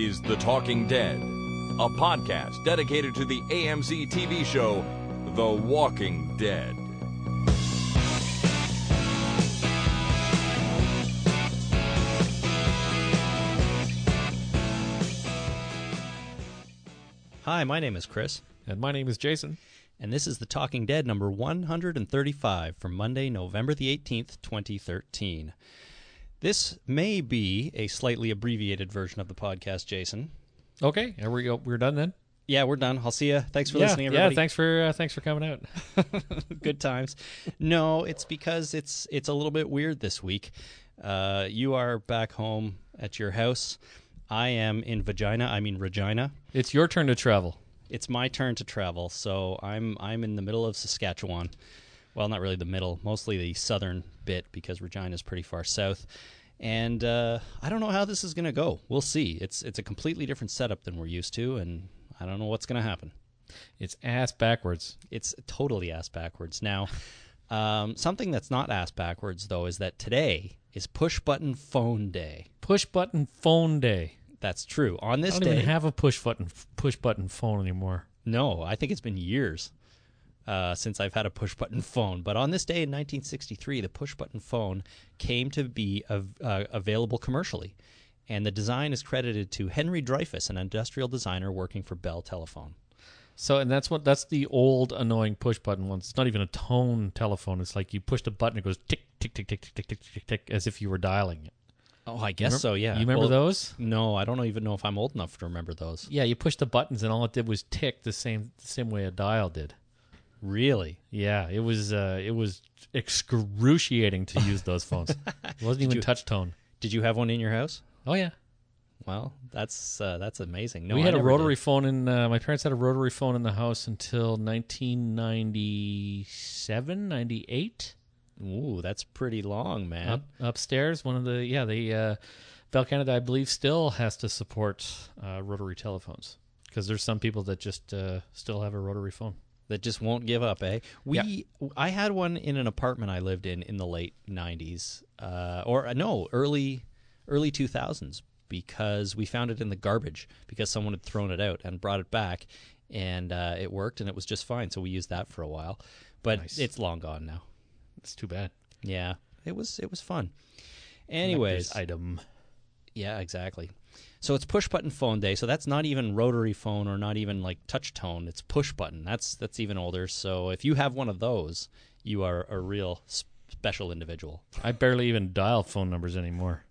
This is The Talking Dead, a podcast dedicated to the AMC TV show The Walking Dead. Hi, my name is Chris, And my name is Jason. and this is The Talking Dead number 135 for Monday, November the 18th, 2013. This may be a slightly abbreviated version of the podcast, Jason. Okay, are we we're done then? Yeah, we're done. I'll see you. Thanks for yeah, listening, everybody. yeah. Thanks for uh, thanks for coming out. Good times. No, it's because it's it's a little bit weird this week. Uh, you are back home at your house. I am in Vagina. I mean Regina. It's your turn to travel. it's my turn to travel. So I'm I'm in the middle of Saskatchewan. Well, not really the middle, mostly the southern bit because Regina is pretty far south. And uh, I don't know how this is going to go. We'll see. It's it's a completely different setup than we're used to, and I don't know what's going to happen. It's ass backwards. It's totally ass backwards. Now, um, something that's not ass backwards though is that today is push button phone day. Push button phone day. That's true. On this I don't day, even have a push button push button phone anymore. No, I think it's been years uh, since I've had a push button phone. But on this day in 1963, the push button phone came to be av- uh, available commercially. And the design is credited to Henry Dreyfuss, an industrial designer working for Bell Telephone. So, and that's what that's the old annoying push button one. It's not even a tone telephone. It's like you push the button, it goes tick tick tick tick tick tick tick tick tick, as if you were dialing it. Oh, I guess so, yeah. You remember Well, those? No, I don't even know if I'm old enough to remember those. Yeah, you push the buttons, and all it did was tick the same the same way a dial did. Really? Yeah, it was uh, it was excruciating to use those phones. It wasn't even you- touch tone. Did you have one in your house? Oh yeah, Well, that's uh, that's amazing. No, we I had a rotary did. phone in. Uh, my parents had a rotary phone in the house until 1997, 98. Ooh, that's pretty long, man. Up, upstairs, one of the yeah, the uh, Bell Canada, I believe, still has to support uh, rotary telephones because there's some people that just uh, still have a rotary phone. That just won't give up, eh? We I had one in an apartment I lived in in the late '90s, uh, or uh, no, early early 2000s, because we found it in the garbage because someone had thrown it out and brought it back, and uh, it worked and it was just fine. So we used that for a while, but Nice. it's long gone now. It's too bad. Yeah, it was it was fun. Anyways, Collector's item. yeah, exactly. So it's push button phone day. So that's not even rotary phone or not even like touch tone. It's push button. That's that's even older. So if you have one of those, you are a real special individual. I barely even dial phone numbers anymore.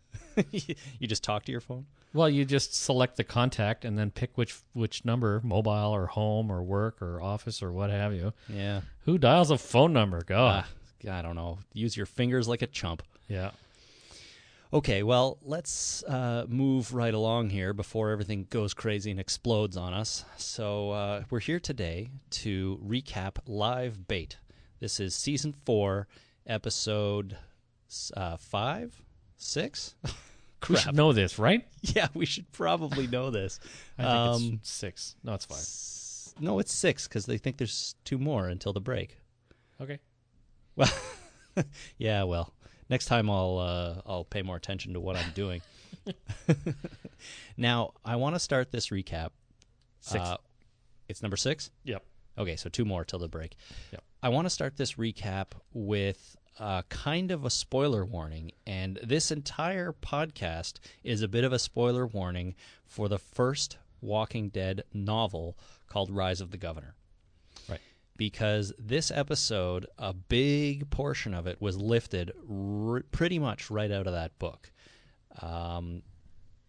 you just talk to your phone. Well, you just select the contact and then pick which which number, mobile or home or work or office or what have you. Yeah. Who dials a phone number? God. Ah, I don't know. Use your fingers like a chump. yeah. Okay, well, let's uh, move right along here before everything goes crazy and explodes on us. So, uh, we're here today to recap Live Bait. This is season four, episode uh, five, six. We should know this, right? yeah, we should probably know this. I think Um, it's six. No, it's five. s- no, it's six because they think there's two more until the break. Okay. Well, yeah. Well, next time I'll uh, I'll pay more attention to what I'm doing. now I want to start this recap. Six. Uh, it's number six. Yep. Okay, so two more till the break. Yep. I want to start this recap with uh, kind of a spoiler warning, and this entire podcast is a bit of a spoiler warning for the first Walking Dead novel called Rise of the Governor. Because this episode, a big portion of it was lifted r- pretty much right out of that book. Um,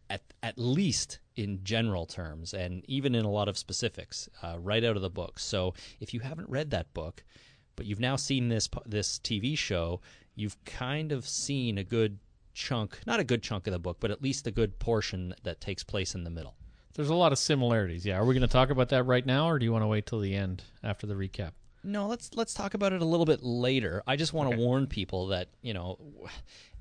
at, at least in general terms, and even in a lot of specifics, uh, right out of the book. So if you haven't read that book, but you've now seen this this TV show, you've kind of seen a good chunk, not a good chunk of the book, but at least a good portion that takes place in the middle. There's a lot of similarities. Yeah. Are we going to talk about that right now, or do you want to wait till the end after the recap? No, let's let's talk about it a little bit later. I just want to warn people that you know,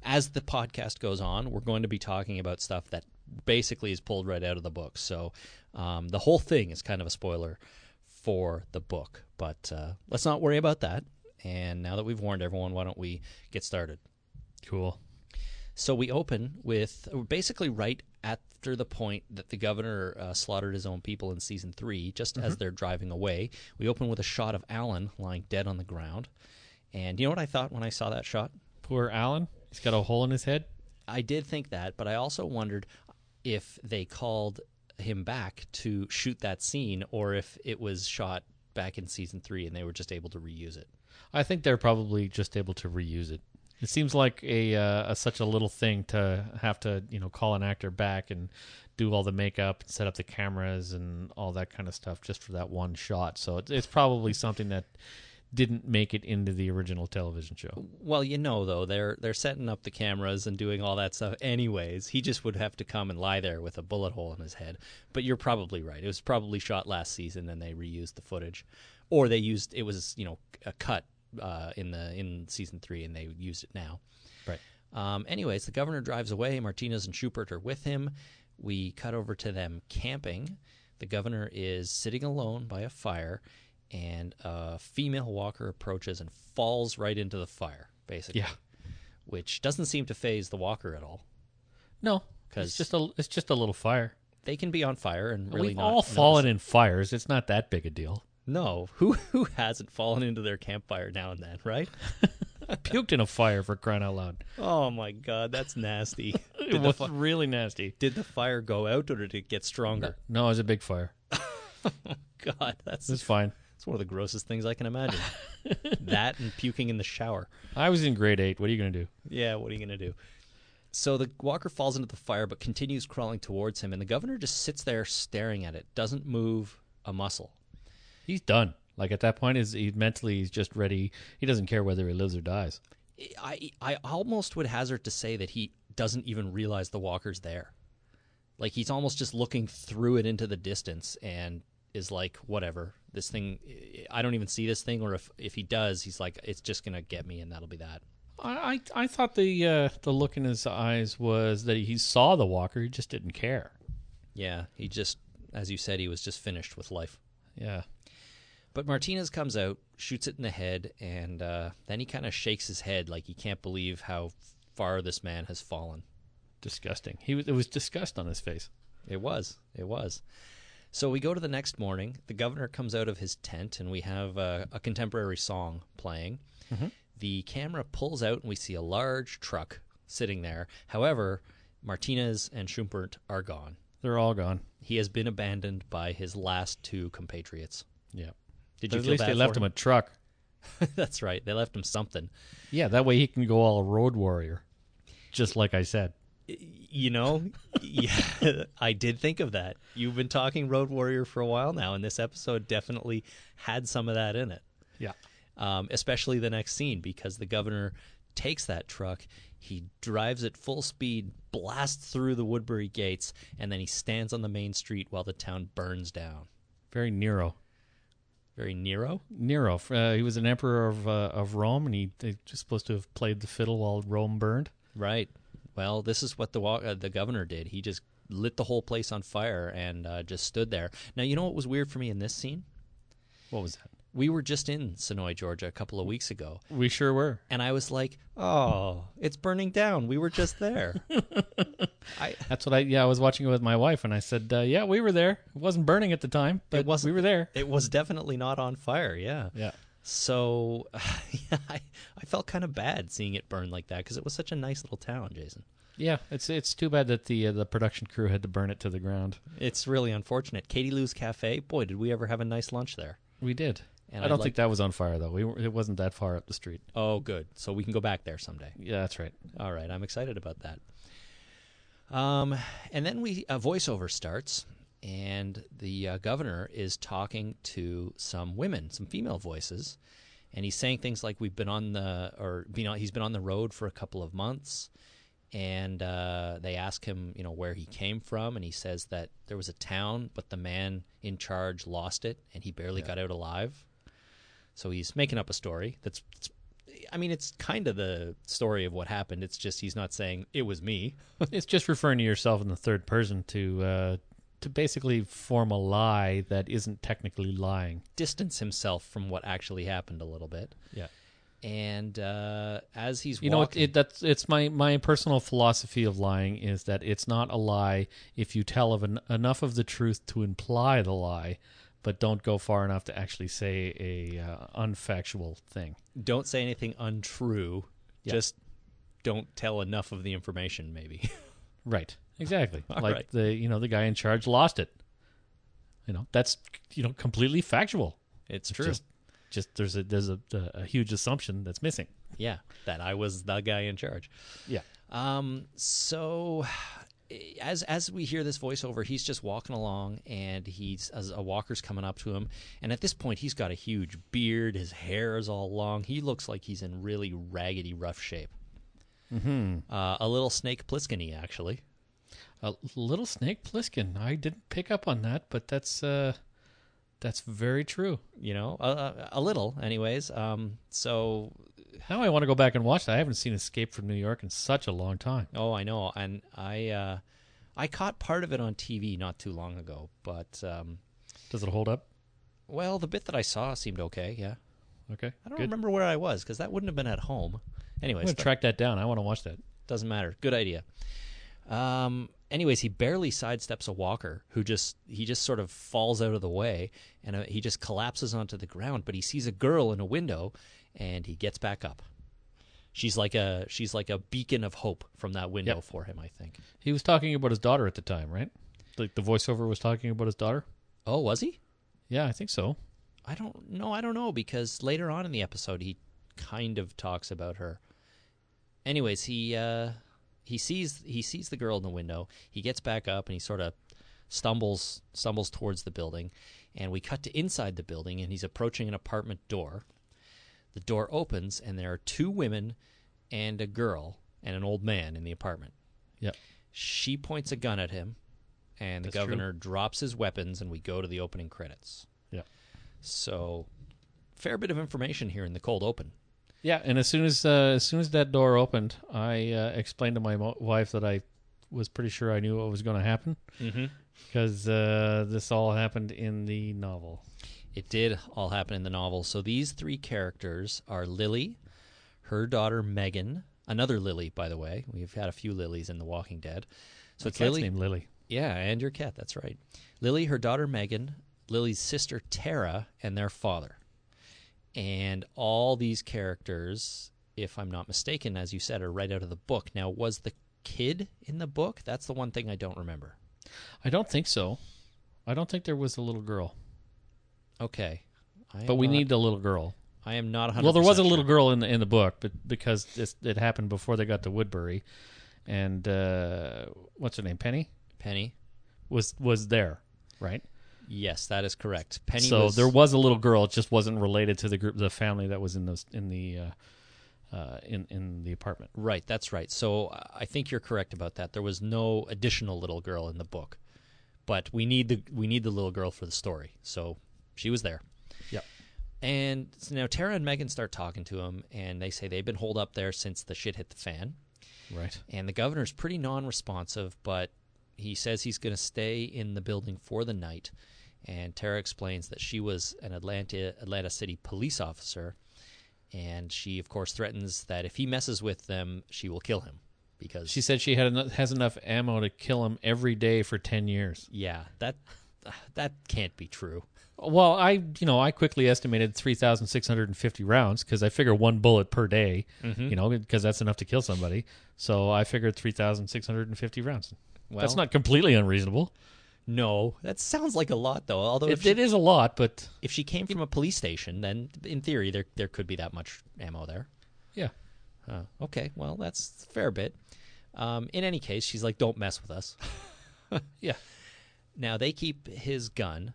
as the podcast goes on, we're going to be talking about stuff that basically is pulled right out of the book. So um, the whole thing is kind of a spoiler for the book. But uh, let's not worry about that. And now that we've warned everyone, why don't we get started? Cool. So we open with basically right after the point that the governor uh, slaughtered his own people in season three, just as they're driving away. We open with a shot of Alan lying dead on the ground. And you know what I thought when I saw that shot? Poor Alan. He's got a hole in his head. I did think that, but I also wondered if they called him back to shoot that scene or if it was shot back in season three and they were just able to reuse it. I think they're probably just able to reuse it. It seems like a, uh, a such a little thing to have to you know call an actor back and do all the makeup, and set up the cameras, and all that kind of stuff just for that one shot. So it's, it's probably something that didn't make it into the original television show. Well, you know though, they're they're setting up the cameras and doing all that stuff anyways. He just would have to come and lie there with a bullet hole in his head. But you're probably right. It was probably shot last season and they reused the footage. Or they used it was, you know, a cut uh, in the in season 3 and they used it now. Right. Um, anyways, the governor drives away. Martinez and Shumpert are with him. We cut over to them camping. The governor is sitting alone by a fire, and a female walker approaches and falls right into the fire, basically. Yeah. Which doesn't seem to phase the walker at all. No, 'Cause- it's just a it's just a little fire. They can be on fire and really We've not all notice fallen in fires. It's not that big a deal. No, who who hasn't fallen into their campfire now and then, right? I puked in a fire for crying out loud. oh my God, that's nasty. It Did the, was fi- really nasty. did the fire go out or did it get stronger? No, it was a big fire. God, that's It was fine. It's one of the grossest things I can imagine. that and puking in the shower. I was in grade eight. What are you gonna do? Yeah, what are you going to do? So the walker falls into the fire but continues crawling towards him, and the governor just sits there staring at it, doesn't move a muscle. He's done. Like at that point, is he mentally he's just ready. He doesn't care whether he lives or dies. I, I almost would hazard to say that he doesn't even realize the walker's there. Like he's almost just looking through it into the distance and is like, whatever, this thing, I don't even see this thing, or if, if he does, he's like, it's just going to get me, and that'll be that. I I, I thought the uh, the look in his eyes was that he saw the walker. He just didn't care. Yeah, he just, as you said, he was just finished with life. Yeah. But Martinez comes out, shoots it in the head, and uh, then he kind of shakes his head like he can't believe how far this man has fallen. Disgusting. He was. It was disgust on his face. It was. It was. So we go to the next morning. The governor comes out of his tent, and we have uh, a contemporary song playing. The camera pulls out, and we see a large truck sitting there. However, Martinez and Shumpert are gone. They're all gone. He has been abandoned by his last two compatriots. Yeah. Did But you at feel least they left for him a truck. That's right. They left him something. Yeah, that way he can go all road warrior, just like I said. You know, yeah, I did think of that. You've been talking Road Warrior for a while now, and this episode definitely had some of that in it. Yeah. Um, especially the next scene because the governor takes that truck, he drives at full speed, blasts through the Woodbury gates, and then he stands on the main street while the town burns down. Very Nero. Very Nero. Nero. Uh, he was an emperor of uh, of Rome, and he they just supposed to have played the fiddle while Rome burned. Right. Well, this is what the uh, the governor did. He just lit the whole place on fire and uh, just stood there. Now, you know what was weird for me in this scene? What was that? We were just in Senoia, Georgia, a couple of weeks ago, We sure were. and I was like, "Oh, it's burning down. We were just there." I That's what I. Yeah, I was watching it with my wife, and I said, uh, "Yeah, we were there. It wasn't burning at the time, but it wasn't- we were there." it was definitely not on fire. Yeah. Yeah. So, yeah, I, I felt kind of bad seeing it burn like that because it was such a nice little town, Jason. Yeah, it's it's too bad that the uh, the production crew had to burn it to the ground. It's really unfortunate. Katie Lou's Cafe, boy, did we ever have a nice lunch there. We did. And I I'd don't like- think that was on fire though. We were, it wasn't that far up the street. Oh, good. So we can go back there someday. Yeah, that's right. All right, I'm excited about that. Um, and then we a voiceover starts, and the uh, governor is talking to some women, some female voices, and he's saying things like, "We've been on the or been on, he's been on the road for a couple of months." And uh, they ask him, you know, where he came from, and he says that there was a town, but the man in charge lost it, and he barely got out alive. So he's making up a story that's, I mean, it's kind of the story of what happened. It's just he's not saying it was me. it's just referring to yourself in the third person to uh, to basically form a lie that isn't technically lying. Distance himself from what actually happened a little bit. Yeah. And uh, as he's You know, it, it, that's it's my my personal philosophy of lying is that it's not a lie if you tell of an, enough of the truth to imply the lie, but don't go far enough to actually say a uh, unfactual thing. don't say anything untrue. Yeah. Just don't tell enough of the information. Maybe. Right. Exactly. Like right. the you know the guy in charge lost it. You know that's you know completely factual. it's It's true. Just, just there's a there's a, a huge assumption that's missing. yeah, that I was the guy in charge. Yeah. Um. So, as as we hear this voiceover, he's just walking along, and he's as a walker's coming up to him, and at this point, he's got a huge beard. His hair is all long. He looks like he's in really raggedy, rough shape. Mm-hmm. Uh, a little Snake Plissken actually. A little snake Plissken. I didn't pick up on that, but that's uh that's very true. You know, a, a little, anyways. Um. So, Now I want to go back and watch that. I haven't seen Escape from New York in such a long time. oh, I know, and I, uh, I caught part of it on TV not too long ago, but um, Does it hold up? well, the bit that I saw seemed okay. Yeah. Okay. I don't Good. remember where I was because that wouldn't have been at home. I'm Anyways, going to track that down. I want to watch that. doesn't matter. Good idea. Um. Anyways, he barely sidesteps a walker who just he just sort of falls out of the way and uh, he just collapses onto the ground. But he sees a girl in a window and he gets back up. She's like a she's like a beacon of hope from that window Yep. for him. I think. He was talking about his daughter at the time, right? Like the voiceover was talking about his daughter? Oh, was he? Yeah, I think so. I don't know. I don't know because later on in the episode he kind of talks about her. Anyways, he uh, he sees he sees the girl in the window. He gets back up and he sort of stumbles stumbles towards the building, and we cut to inside the building and he's approaching an apartment door. The door opens and there are two women and a girl and an old man in the apartment. Yep. She points a gun at him, and the That's true. governor drops his weapons, and we go to the opening credits. Yeah. So, fair bit of information here in the cold open. Yeah, and as soon as uh, as soon as that door opened, I uh, explained to my mo- wife that I was pretty sure I knew what was going to happen Mm-hmm. because uh, this all happened in the novel. It did all happen in the novel. So these three characters are Lily, her daughter Megan, another Lily, by the way. We've had a few Lilies in The Walking Dead. So My it's Lily. named Lily. Yeah, and your cat. That's right. Lily, her daughter Megan, Lily's sister Tara, and their father. And all these characters, if I'm not mistaken, as you said, are right out of the book. Now, was the kid in the book? That's the one thing I don't remember. I don't think so. I don't think there was a little girl, Okay. I but we not- need a little girl. I am not 100 Well, there was a little girl in the in the book, but because this, it happened before they got to Woodbury, and uh, what's her name, Penny, Penny. was was there, right? Yes, that is correct. Penny so was there was a little girl. It just wasn't related to the group, the family that was in those in the uh, uh, in in the apartment. right. That's right. So I think you're correct about that. There was no additional little girl in the book, but we need the we need the little girl for the story. So she was there. Yep. And so now Tara and Megan start talking to him, and they say they've been holed up there since the shit hit the fan. Right. And the governor's pretty non-responsive, but he says he's going to stay in the building for the night. And Tara explains that she was an Atlanta Atlanta City police officer, and she, of course, threatens that if he messes with them, she will kill him because She said she had enough, has enough ammo to kill him every day for ten years. yeah that that can't be true. Well, I you know I quickly estimated three thousand six hundred and fifty rounds because I figure one bullet per day, you know, because that's enough to kill somebody. So I figured three thousand six hundred and fifty rounds. Well, that's not completely unreasonable. no. That sounds like a lot though. Although if It, she, it is a lot, but if she came from a police station, then in theory there there could be that much ammo there. yeah, Uh, okay, well, that's a fair bit. Um, in any case, she's like, don't mess with us. yeah. Now they keep his gun,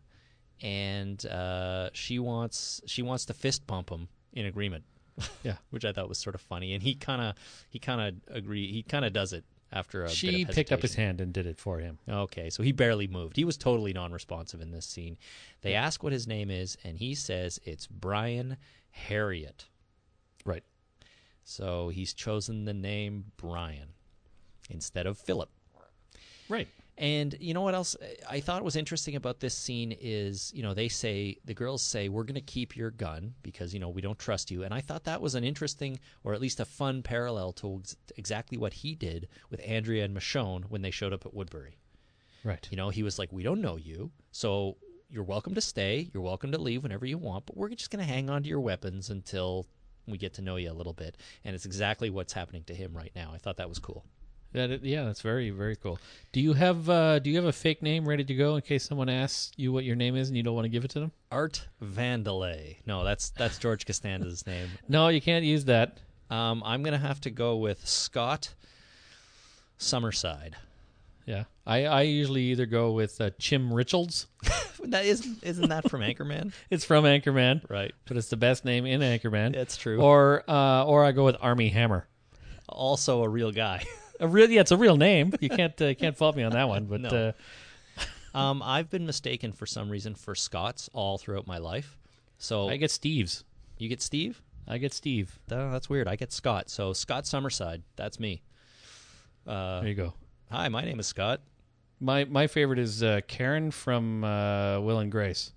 and uh, she wants she wants to fist pump him in agreement, Yeah. which I thought was sort of funny. And he kind of he kind of agree he kind of does it after a bit She picked up his hand and did it for him. Okay, so he barely moved. He was totally non-responsive in this scene. They ask what his name is, and he says it's Brian Heriot. Right. So he's chosen the name Brian instead of Philip. Right. And you know what else I thought was interesting about this scene is, you know, they say the girls say we're going to keep your gun because you know we don't trust you. And I thought that was an interesting or at least a fun parallel to ex- exactly what he did with Andrea and Michonne when they showed up at Woodbury. Right. You know, he was like, "We don't know you, so you're welcome to stay. You're welcome to leave whenever you want, but we're just going to hang on to your weapons until we get to know you a little bit." And it's exactly what's happening to him right now. I thought that was cool. That it- yeah, that's very very cool. Do you have uh, do you have a fake name ready to go in case someone asks you what your name is and you don't want to give it to them? Art Vandelay. No, that's that's George Costanza's name. No, you can't use that. Um, I'm gonna have to go with Scott Summerside. Yeah, I, I usually either go with uh, Chim Richards. That isn't isn't that from Anchorman? It's from Anchorman, Right. but it's the best name in Anchorman. That's true. Or uh, or I go with Armie Hammer. Also a real guy. A real yeah, it's a real name. You can't uh, can't fault me on that one. But No. uh, Um, I've been mistaken for some reason for Scots all throughout my life. So I get Steve's. you get Steve. I get Steve. Oh, that's weird. I get Scott. So Scott Summerside. That's me. Uh, There you go. hi, my name is Scott. My my favorite is uh, Karen from uh, Will and Grace.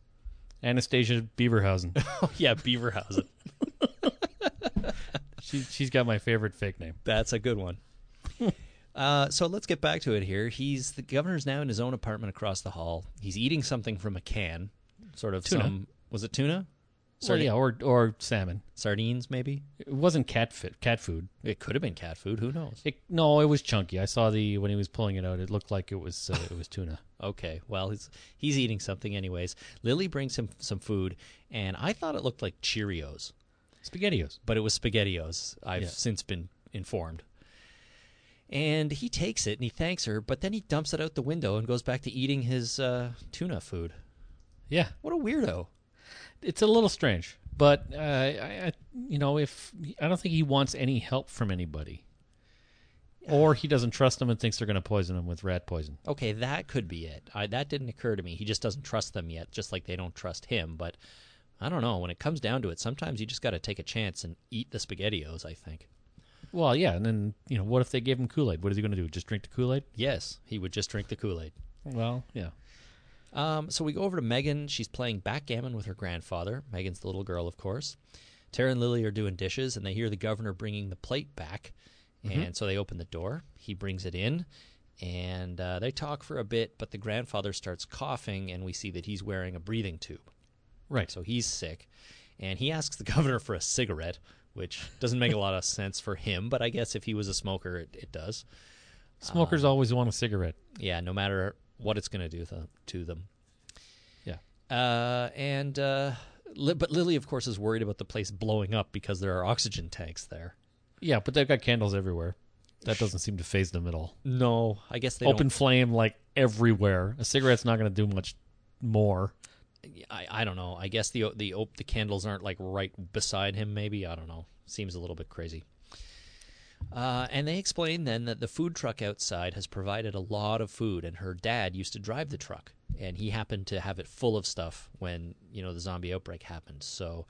Anastasia Beaverhausen. Oh yeah, Beaverhausen. she she's got my favorite fake name. That's a good one. uh, so let's get back to it here. He's the governor's now in his own apartment across the hall. He's eating something from a can, sort of Tuna. some. Was it tuna? Well, Sardi- yeah, or or salmon. Sardines, maybe. It wasn't cat fit, cat food. It could have been cat food. Who knows? It, no, it was chunky. I saw the when he was pulling it out. It looked like it was uh, it was tuna. Okay, well he's he's eating something anyways. Lily brings him some food, and I thought it looked like Cheerios, Spaghettios. but it was Spaghettios. I've Yeah. since been informed. And he takes it and he thanks her, but then he dumps it out the window and goes back to eating his uh, tuna food. Yeah, What a weirdo! it's a little strange, but uh, I, I, you know, if I don't think he wants any help from anybody, or he doesn't trust them and thinks they're going to poison him with rat poison. Okay, that could be it. I, that didn't occur to me. He just doesn't trust them yet, just like they don't trust him. But I don't know. When it comes down to it, sometimes you just got to take a chance and eat the Spaghettios. I think. Well, yeah, and then you know, what if they gave him Kool Aid? What is he going to do? Just drink the Kool Aid? Yes, he would just drink the Kool Aid. Well, yeah. Um, so we go over to Megan. She's playing backgammon with her grandfather. Megan's the little girl, of course. Tara and Lily are doing dishes, and they hear the governor bringing the plate back. And so they open the door. He brings it in, and uh, they talk for a bit. But the grandfather starts coughing, and we see that he's wearing a breathing tube. Right. So he's sick. And he asks the governor for a cigarette, which doesn't make a lot of sense for him, but I guess if he was a smoker, it, it does. Smokers always want a cigarette. Yeah, no matter what it's going to do th- to them. Yeah. Uh, and uh, Li- but Lily, of course, is worried about the place blowing up because there are oxygen tanks there. Yeah, but they've got candles everywhere. That doesn't seem to phase them at all. No, I guess they Open flame like everywhere. A cigarette's not going to do much more. I, I don't know. I guess the the the candles aren't like right beside him. Maybe I don't know. Seems a little bit crazy. Uh, and they explain then that the food truck outside has provided a lot of food, and her dad used to drive the truck, and he happened to have it full of stuff when you know the zombie outbreak happened. So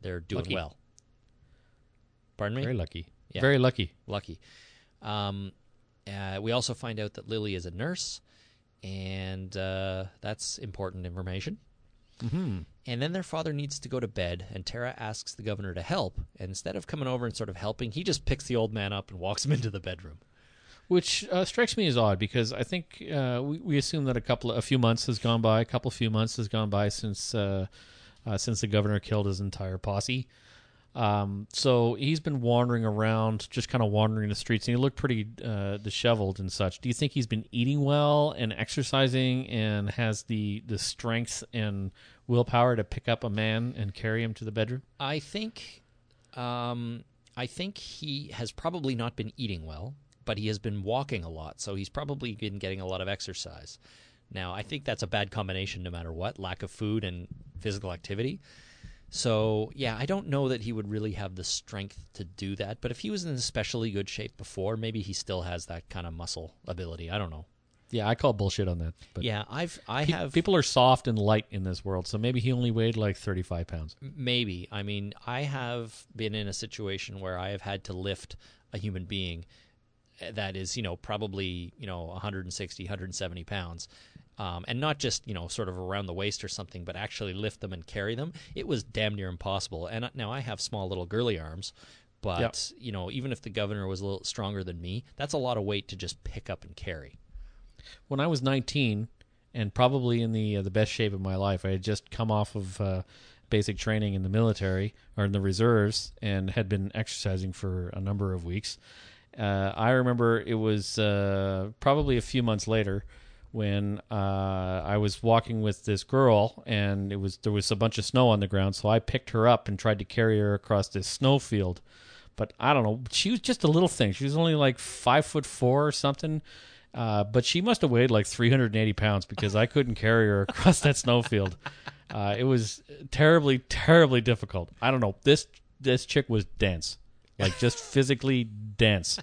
they're doing Lucky. well. Pardon me. Very lucky. Yeah. Very lucky. lucky. Um, uh, we also find out that Lily is a nurse, and uh, that's important information. Mm-hmm. And then their father needs to go to bed, and Tara asks the governor to help. And instead of coming over and sort of helping, he just picks the old man up and walks him into the bedroom. Which uh, strikes me as odd because I think uh, we, we assume that a couple, a few months has gone by. A couple, few months has gone by since uh, uh, since the governor killed his entire posse. Um, so he's been wandering around, just kind of wandering the streets, and he looked pretty uh, disheveled and such. Do you think he's been eating well and exercising, and has the the strength and willpower to pick up a man and carry him to the bedroom? I think, um, I think he has probably not been eating well, but he has been walking a lot, so he's probably been getting a lot of exercise. Now, I think that's a bad combination, no matter what lack of food and physical activity. So, yeah, I don't know that he would really have the strength to do that. But if he was in especially good shape before, maybe he still has that kind of muscle ability. I don't know. Yeah, I call bullshit on that. But yeah, I've I Pe- have people are soft and light in this world, so maybe he only weighed like thirty five pounds. Maybe. I mean, I have been in a situation where I have had to lift a human being eh, that is, you know, probably, you know, 160, 170 pounds. Um, and not just, you know, sort of around the waist or something, but actually lift them and carry them. It was damn near impossible. And now I have small little girly arms, but, Yep. you know, even if the governor was a little stronger than me, that's a lot of weight to just pick up and carry. when I was 19 and probably in the uh, the best shape of my life, I had just come off of uh, basic training in the military or in the reserves and had been exercising for a number of weeks. Uh, I remember it was uh, probably a few months later when uh, I was walking with this girl and it was there was a bunch of snow on the ground, so I picked her up and tried to carry her across this snow field. But I don't know, she was just a little thing. She was only like five foot four or something. Uh, but she must have weighed like 380 pounds because I couldn't carry her across that snowfield. Uh, it was terribly, terribly difficult. I don't know. This this chick was dense, like just physically dense.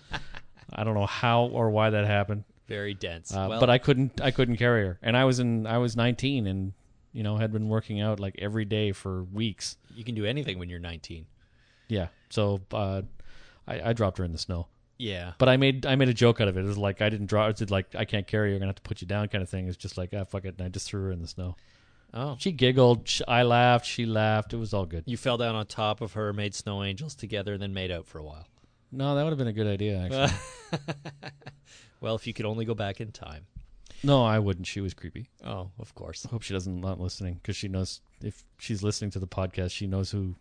I don't know how or why that happened, Very dense. uh, well, but I couldn't. I couldn't carry her, and I was in. I was 19, and you know had been working out like every day for weeks. you can do anything when you're 19. Yeah, so uh, I, I dropped her in the snow. Yeah. But I made I made a joke out of it. It was like I didn't draw. It did like I can't carry you. I'm gonna have to put you down, kind of thing. It's just like ah fuck it, and I just threw her in the snow. Oh. She giggled. sh I laughed. She laughed. It was all good. You fell down on top of her, made snow angels together, and then made out for a while. No, that would have been a good idea. Actually, Well, if you could only go back in time. no, I wouldn't. She was creepy. Oh, of course. I hope she doesn't not listening because she knows if she's listening to the podcast, she knows who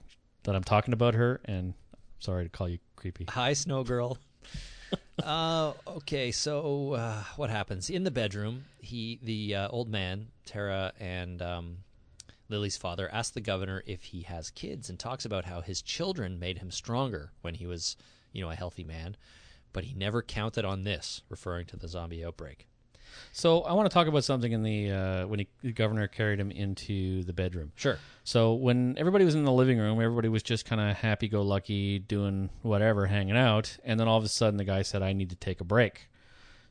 that I'm talking about her. And sorry to call you creepy. Hi, Snow Girl. uh, okay, so uh, what happens in the bedroom? He, the uh, old man, Tara, and um, Lily's father asks the governor if he has kids, and talks about how his children made him stronger when he was, you know, a healthy man, but he never counted on this, referring to the zombie outbreak. So I want to talk about something in the uh, when he, the governor carried him into the bedroom. Sure. So when everybody was in the living room, everybody was just kind of happy-go-lucky, doing whatever, hanging out, and then all of a sudden the guy said, "I need to take a break."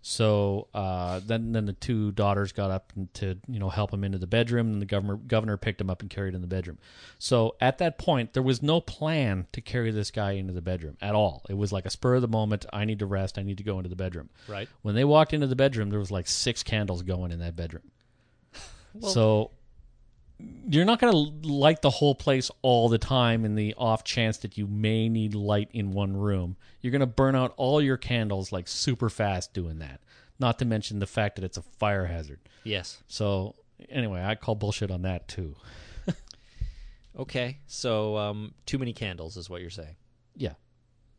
So uh, then, then the two daughters got up to you know help him into the bedroom, and the governor governor picked him up and carried him in the bedroom. So at that point, there was no plan to carry this guy into the bedroom at all. It was like a spur of the moment. I need to rest. I need to go into the bedroom. Right. When they walked into the bedroom, there was like six candles going in that bedroom. Well- so you're not going to light the whole place all the time in the off chance that you may need light in one room. You're going to burn out all your candles like super fast doing that. Not to mention the fact that it's a fire hazard. Yes. So anyway, I call bullshit on that too. Okay. So, um, too many candles is what you're saying. Yeah.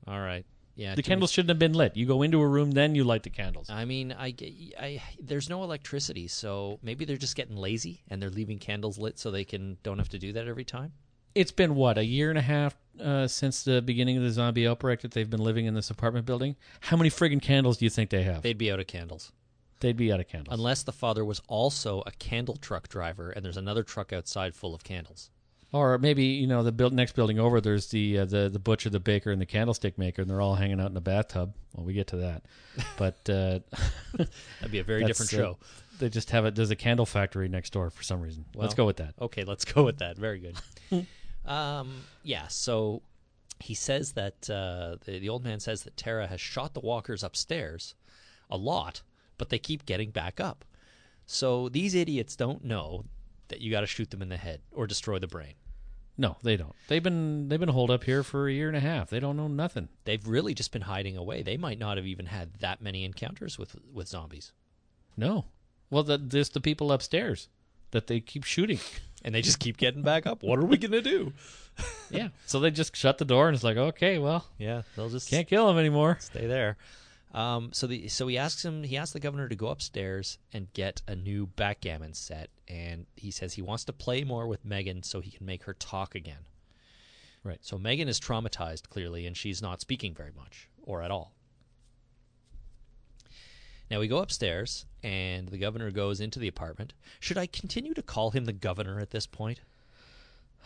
All right. Yeah. The candles shouldn't have been lit. You go into a room, then you light the candles. I mean, I, I- there's no electricity, so maybe they're just getting lazy and they're leaving candles lit so they can don't have to do that every time. It's been what a year and a half uh, since the beginning of the zombie outbreak that they've been living in this apartment building. How many friggin' candles do you think they have? They'd be out of candles They'd be out of candles. unless the father was also a candle truck driver and there's another truck outside full of candles. Or maybe you know the build, next building over. There's the uh, the the butcher, the baker, and the candlestick maker, and they're all hanging out in the bathtub. Well, we get to that, but uh, That'd be a very that's, different uh, show. they just have it. There's a candle factory next door for some reason. Let's go with that. Okay, let's go with that. Very good. um, yeah, so he says that uh, the, the old man says that Tara has shot the walkers upstairs a lot, but they keep getting back up. So these idiots don't know that you got to shoot them in the head or destroy the brain. No, they don't. They've been they've been holed up here for a year and a half. They don't know nothing. They've really just been hiding away. They might not have even had that many encounters with with zombies, No. Well, the, there's the people upstairs that they keep shooting. and they just keep getting back up. What are we gonna do? Yeah. so they just shut the door and it's like, okay, well, Yeah, they'll just can't kill them anymore. stay there. Um, so the so he asks him he asks the governor to go upstairs and get a new backgammon set, and he says he wants to play more with Megan so he can make her talk again. Right. So Megan is traumatized clearly, and she's not speaking very much or at all. Now we go upstairs, and the governor goes into the apartment. Should I continue to call him the governor at this point?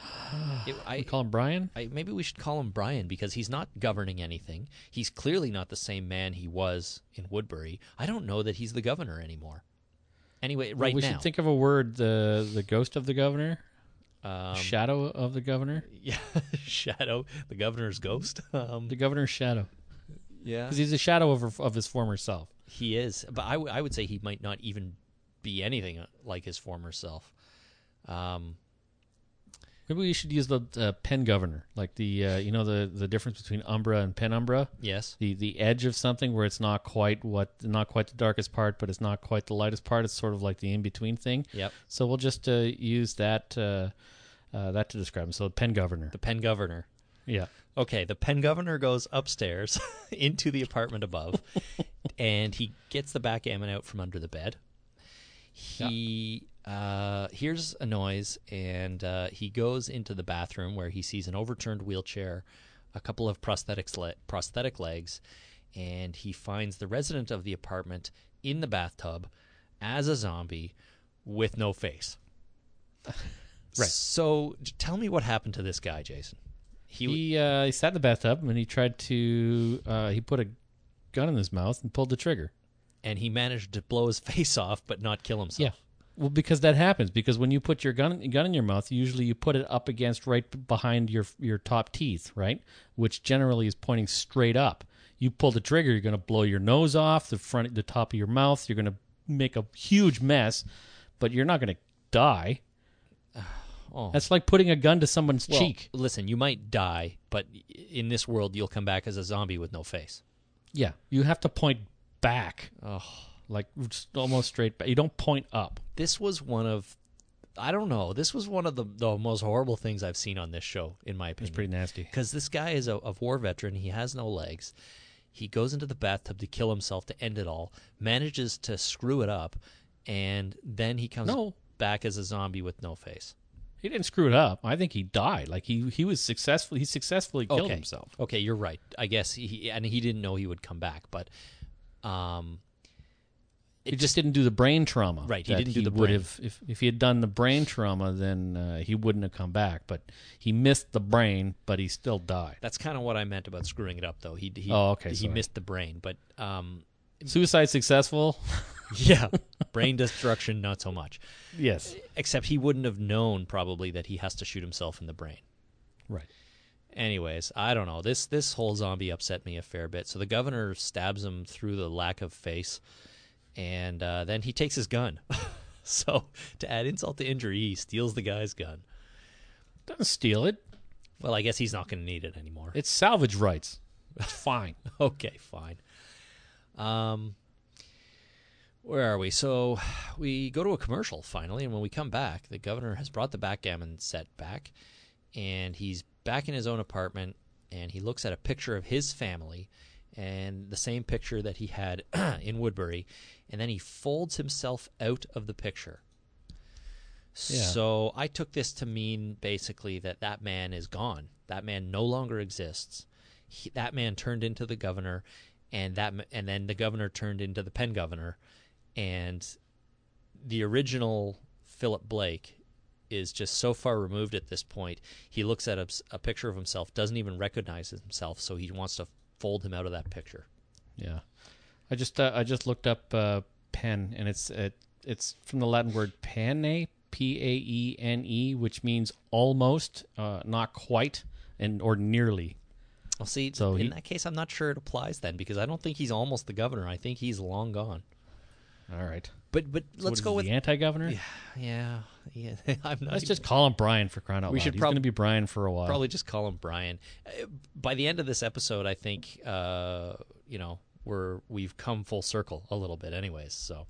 It- I, We call him Brian. I, maybe we should call him Brian because he's not governing anything. He's clearly not the same man he was in Woodbury. I don't know that he's the governor anymore. Anyway, right we now, should think of a word. The the ghost of the governor, um, shadow of the governor, yeah, Shadow, the governor's ghost. Um, the governor's shadow. Yeah. because he's a shadow of of his former self. He is, but I, w- I would say he might not even be anything uh, like his former self. Um, Maybe we should use the uh, pen governor, like the uh, you know the the difference between umbra and penumbra. yes. the the edge of something where it's not quite what not quite the darkest part, but it's not quite the lightest part. It's sort of like the in between thing. Yep. So we'll just uh, use that uh, uh, that to describe him. So pen governor. The pen governor. Yeah. Okay, the pen governor goes upstairs into the apartment above, and he gets the backgammon out from under the bed. He uh, hears a noise, and uh, he goes into the bathroom where he sees an overturned wheelchair, a couple of prosthetics le- prosthetic legs, and he finds the resident of the apartment in the bathtub as a zombie with no face. Right. So, tell me what happened to this guy, Jason. He, He uh, he sat in the bathtub and he tried to uh, he put a gun in his mouth and pulled the trigger. and he managed to blow his face off but not kill himself. Well, because that happens. Because when you put your gun gun in your mouth, usually you put it up against right behind your your top teeth, right, which generally is pointing straight up. You pull the trigger, you're going to blow your nose off, the front, the top of your mouth. You're going to make a huge mess, but you're not going to die. Oh. That's like putting a gun to someone's Well, cheek. Listen, you might die, but in this world, you'll come back as a zombie with no face. Yeah, you have to point back, Oh, like almost straight back. You don't point up. this was one of, I don't know, this was one of the, the most horrible things I've seen on this show, in my opinion. It's pretty nasty. Because this guy is a, a war veteran. He has no legs. He goes into the bathtub to kill himself to end it all, manages to screw it up, and then he comes No. back as a zombie with no face. He didn't screw it up. I think he died. Like he he was successful. He successfully killed okay. himself. Okay, you're right. I guess he and he didn't know he would come back, but um, he just didn't do the brain trauma. Right, he didn't do the would brain. have if if he had done the brain trauma, then uh, he wouldn't have come back. But he missed the brain, but he still died. that's kind of what I meant about screwing it up, though. He he Oh, okay, he sorry. missed the brain, but um, Suicide successful? yeah, brain destruction not so much. yes. Except he wouldn't have known probably that he has to shoot himself in the brain. Right. Anyways, I don't know. This this whole zombie upset me a fair bit. So the governor stabs him through the lack of face, and uh, then he takes his gun. so to add insult to injury, he steals the guy's gun. Doesn't steal it. Well, I guess he's not going to need it anymore. It's salvage rights. It's fine. okay, fine. Um, where are we? So we go to a commercial finally, and when we come back, the governor has brought the backgammon set back, and he's back in his own apartment, and he looks at a picture of his family, and the same picture that he had in Woodbury, and then he folds himself out of the picture. Yeah. So I took this to mean basically that that man is gone. That man no longer exists. He, that man turned into the governor, and that and then the governor turned into the pen governor, and the original Philip Blake is just so far removed at this point. He looks at a picture of himself, doesn't even recognize himself, so he wants to fold him out of that picture. Yeah. I just uh, I just looked up uh, pen, and it's it, it's from the Latin word pene, P A E N E, which means almost, uh, not quite, and or nearly. Well, see, So in he- that case, I'm not sure it applies then because I don't think he's almost the governor. I think he's long gone. All right. But but So let's go with the anti-governor. yeah yeah. I'm not. Let's even- just call him Brian for crying out We loud. should He's prob- going to be Brian for a while. probably just call him Brian. Uh, By the end of this episode, I think uh, you know we're we've come full circle a little bit, anyways. So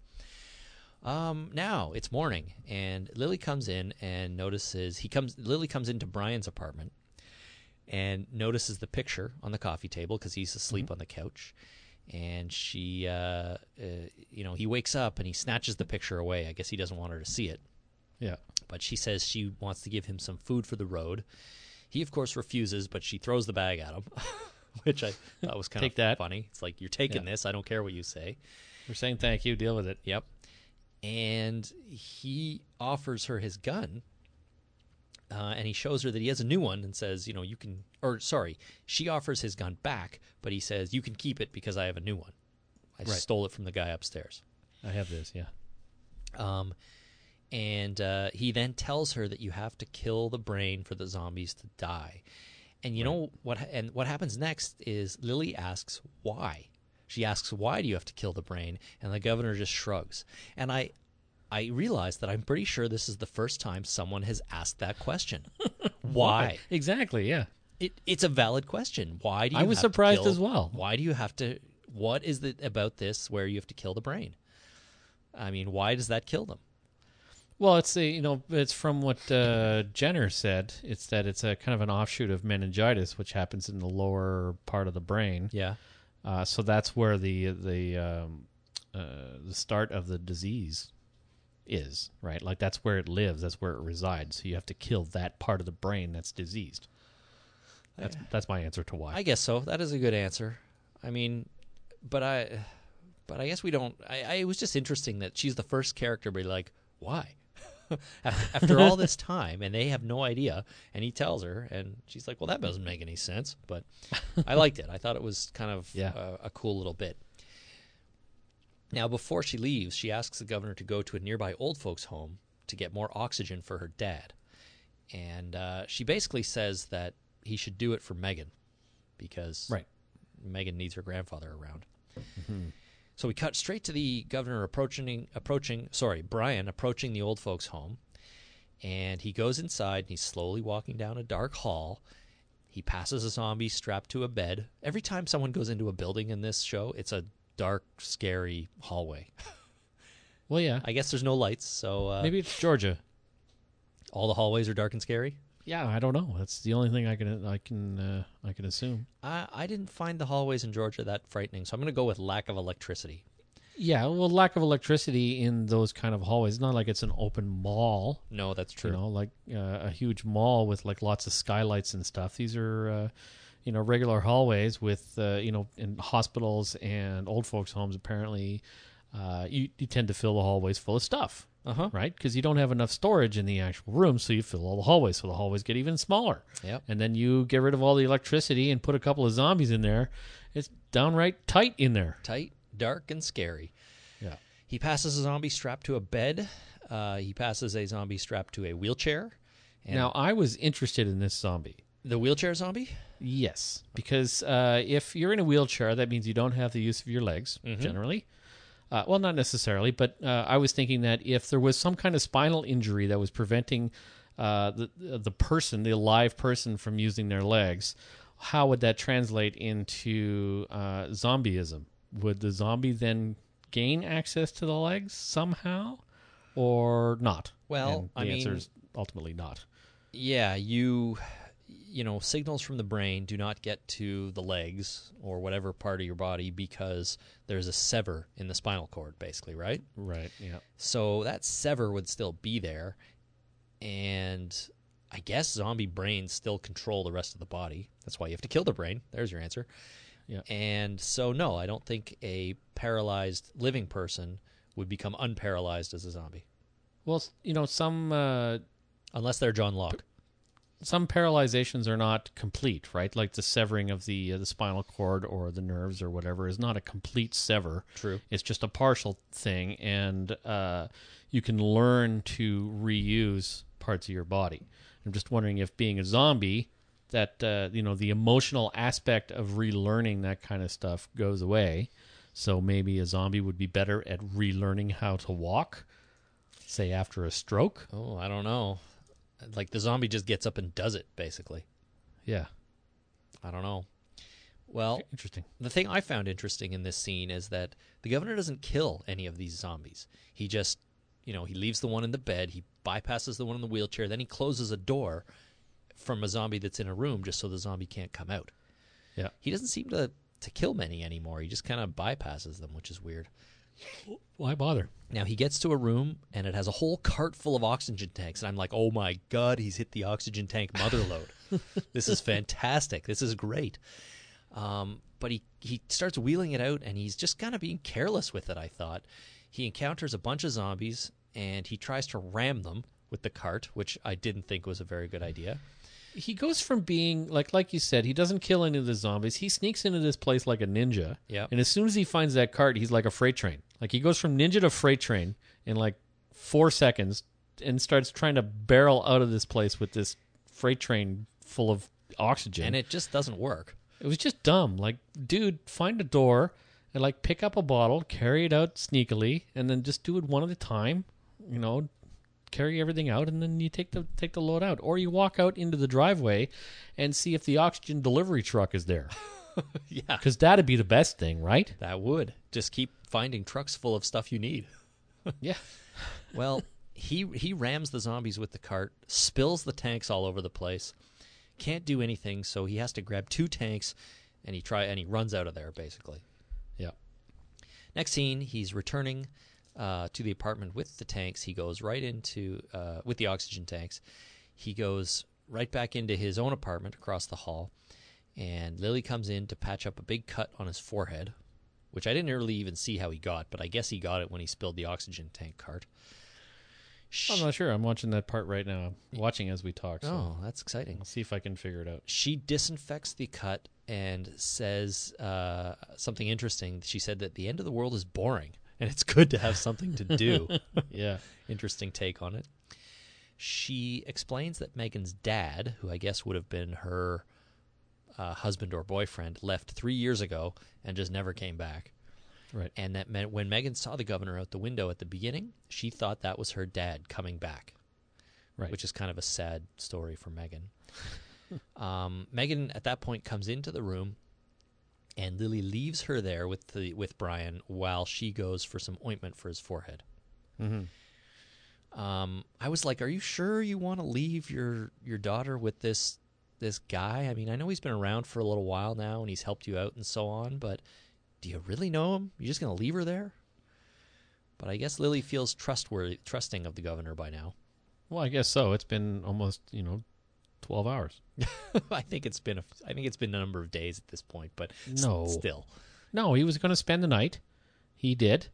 um, now it's morning, and Lily comes in and notices he comes. Lily comes into Brian's apartment and notices the picture on the coffee table because he's asleep on the couch. And she, uh, uh, you know, he wakes up and he snatches the picture away. I guess he doesn't want her to see it Yeah. but she says she wants to give him some food for the road. He, of course, refuses, but she throws the bag at him, which I thought was kind of that. funny. It's like, you're taking Yeah. this. I don't care what you say. We're saying thank you. Deal with it. Yep. And he offers her his gun, uh, and he shows her that he has a new one and says, you know, you can, or sorry, she offers his gun back, but he says, you can keep it because I have a new one. I Right. stole it from the guy upstairs. I have this. Yeah. Um, and uh, he then tells her that you have to kill the brain for the zombies to die. And you know what? And what happens next is Lily asks why. She asks, "Why do you have to kill the brain?" And the governor just shrugs. And I, I realize that I'm pretty sure this is the first time someone has asked that question. why? Exactly. Yeah. It, it's a valid question. Why do you? I was surprised kill- as well. Why do you have to? What is it about this where you have to kill the brain? I mean, why does that kill them? Well, it's a, you know it's from what uh, Jenner said. It's that it's a kind of an offshoot of meningitis, which happens in the lower part of the brain. Yeah. Uh, so that's where the the um, uh, the start of the disease is, right? Like that's where it lives. That's where it resides. So you have to kill that part of the brain that's diseased. That's that's my answer to why. I guess so. That is a good answer. I mean, but I, but I guess we don't. I, I it was just interesting that she's the first character, to be like, why? after, after all this time, and they have no idea, and he tells her, and she's like, "Well, that doesn't make any sense." But I liked it. I thought it was kind of Yeah. a, a cool little bit. Now, before she leaves, she asks the governor to go to a nearby old folks' home to get more oxygen for her dad, and uh, she basically says that he should do it for Megan because Right. Megan needs her grandfather around. So we cut straight to the governor approaching approaching sorry, Brian approaching the old folks home. And he goes inside and he's slowly walking down a dark hall. He passes a zombie strapped to a bed. Every time someone goes into a building in this show, it's a dark, scary hallway. well, yeah. I guess there's no lights, so uh, Maybe it's Georgia. all the hallways are dark and scary. Yeah, I don't know. That's the only thing I can I can uh, I can assume. I, I didn't find the hallways in Georgia that frightening, so I'm going to go with lack of electricity. Yeah, well, lack of electricity in those kind of hallways. It's not like it's an open mall. No, that's true. You know, like uh, a huge mall with like lots of skylights and stuff. These are, uh, you know, regular hallways with, uh, you know, in hospitals and old folks' homes. Apparently, uh, you, you tend to fill the hallways full of stuff, Uh huh. right? Because you don't have enough storage in the actual room, so you fill all the hallways, so the hallways get even smaller. Yep. And then you get rid of all the electricity and put a couple of zombies in there. It's downright tight in there. tight, dark, and scary. Yeah. He passes a zombie strapped to a bed. Uh, he passes a zombie strapped to a wheelchair. Now, I was interested in this zombie. the wheelchair zombie. Yes, because uh, if you're in a wheelchair, that means you don't have the use of your legs Mm-hmm. generally. Uh, well, not necessarily, but uh, I was thinking that if there was some kind of spinal injury that was preventing uh, the the person, the alive person, from using their legs, how would that translate into uh, zombieism? Would the zombie then gain access to the legs somehow, or not? Well, And the I answer mean- is ultimately not. Yeah, you, you know, signals from the brain do not get to the legs or whatever part of your body because there's a sever in the spinal cord, basically, right? Right. Yeah. So that sever would still be there, and I guess zombie brains still control the rest of the body. That's why you have to kill the brain. There's your answer. Yeah. And so, no, I don't think a paralyzed living person would become unparalyzed as a zombie, Well, you know, some uh, unless they're John Locke. Some paralyzations are not complete, right? Like the severing of the uh, the spinal cord or the nerves or whatever is not a complete sever. True. It's just a partial thing, and uh, you can learn to reuse parts of your body. I'm just wondering if being a zombie, that uh, you know, the emotional aspect of relearning that kind of stuff goes away. So maybe a zombie would be better at relearning how to walk, say after a stroke. Oh, I don't know. Like the zombie just gets up and does it, basically. Yeah, I don't know. Well, interesting. the thing I found interesting in this scene is that the governor doesn't kill any of these zombies. He just, you know, he leaves the one in the bed, he bypasses the one in the wheelchair, then he closes a door from a zombie that's in a room just so the zombie can't come out. Yeah. He doesn't seem to to kill many anymore. He just kind of bypasses them, which is weird. Why bother? Now he gets to a room and it has a whole cart full of oxygen tanks, and I'm like, oh my god, he's hit the oxygen tank mother load. this is fantastic. This is great. Um, but he he starts wheeling it out, and he's just kind of being careless with it. I thought he encounters a bunch of zombies, and he tries to ram them with the cart, which I didn't think was a very good idea. He goes from being like like you said he doesn't kill any of the zombies he sneaks into this place like a ninja Yep. and as soon as he finds that cart he's like a freight train like he goes from ninja to freight train in like four seconds and starts trying to barrel out of this place with this freight train full of oxygen. and it just doesn't work. It was just dumb. Like, dude, find a door and like pick up a bottle, carry it out sneakily, and then just do it one at a time. You know, carry everything out, and then you take the take the load out, or you walk out into the driveway and see if the oxygen delivery truck is there, Yeah, because that'd be the best thing, right? that would just keep finding trucks full of stuff you need. Yeah. Well, he he rams the zombies with the cart, spills the tanks all over the place. Can't do anything, so he has to grab two tanks, and he try and he runs out of there basically. Yeah. Next scene, he's returning uh, to the apartment with the tanks. He goes right into uh, with the oxygen tanks. He goes right back into his own apartment across the hall, and Lily comes in to patch up a big cut on his forehead, which I didn't really even see how he got, but I guess he got it when he spilled the oxygen tank cart. I'm not sure. I'm watching that part right now. I'm watching as we talk. So Oh, that's exciting. I'll see if I can figure it out. She disinfects the cut and says uh, something interesting. She said that the end of the world is boring, and it's good to have something to do. Yeah. interesting take on it. She explains that Megan's dad, who I guess would have been her uh, husband or boyfriend, left three years ago and just never came back. Right. And that meant when Megan saw the governor out the window at the beginning, she thought that was her dad coming back. Right. Which is kind of a sad story for Megan. um, Megan at that point comes into the room, and Lily leaves her there with the with Brian while she goes for some ointment for his forehead. Mm-hmm. Um, I was like, "Are you sure you want to leave your your daughter with this this guy? I mean, I know he's been around for a little while now, and he's helped you out and so on, but do you really know him? You're just gonna leave her there?" But I guess Lily feels trustworthy, trusting of the governor by now. Well, I guess so. It's been almost you know, twelve hours. I think it's been a, I think it's been a number of days at this point, but s- No. still, No, he was going to spend the night. He did.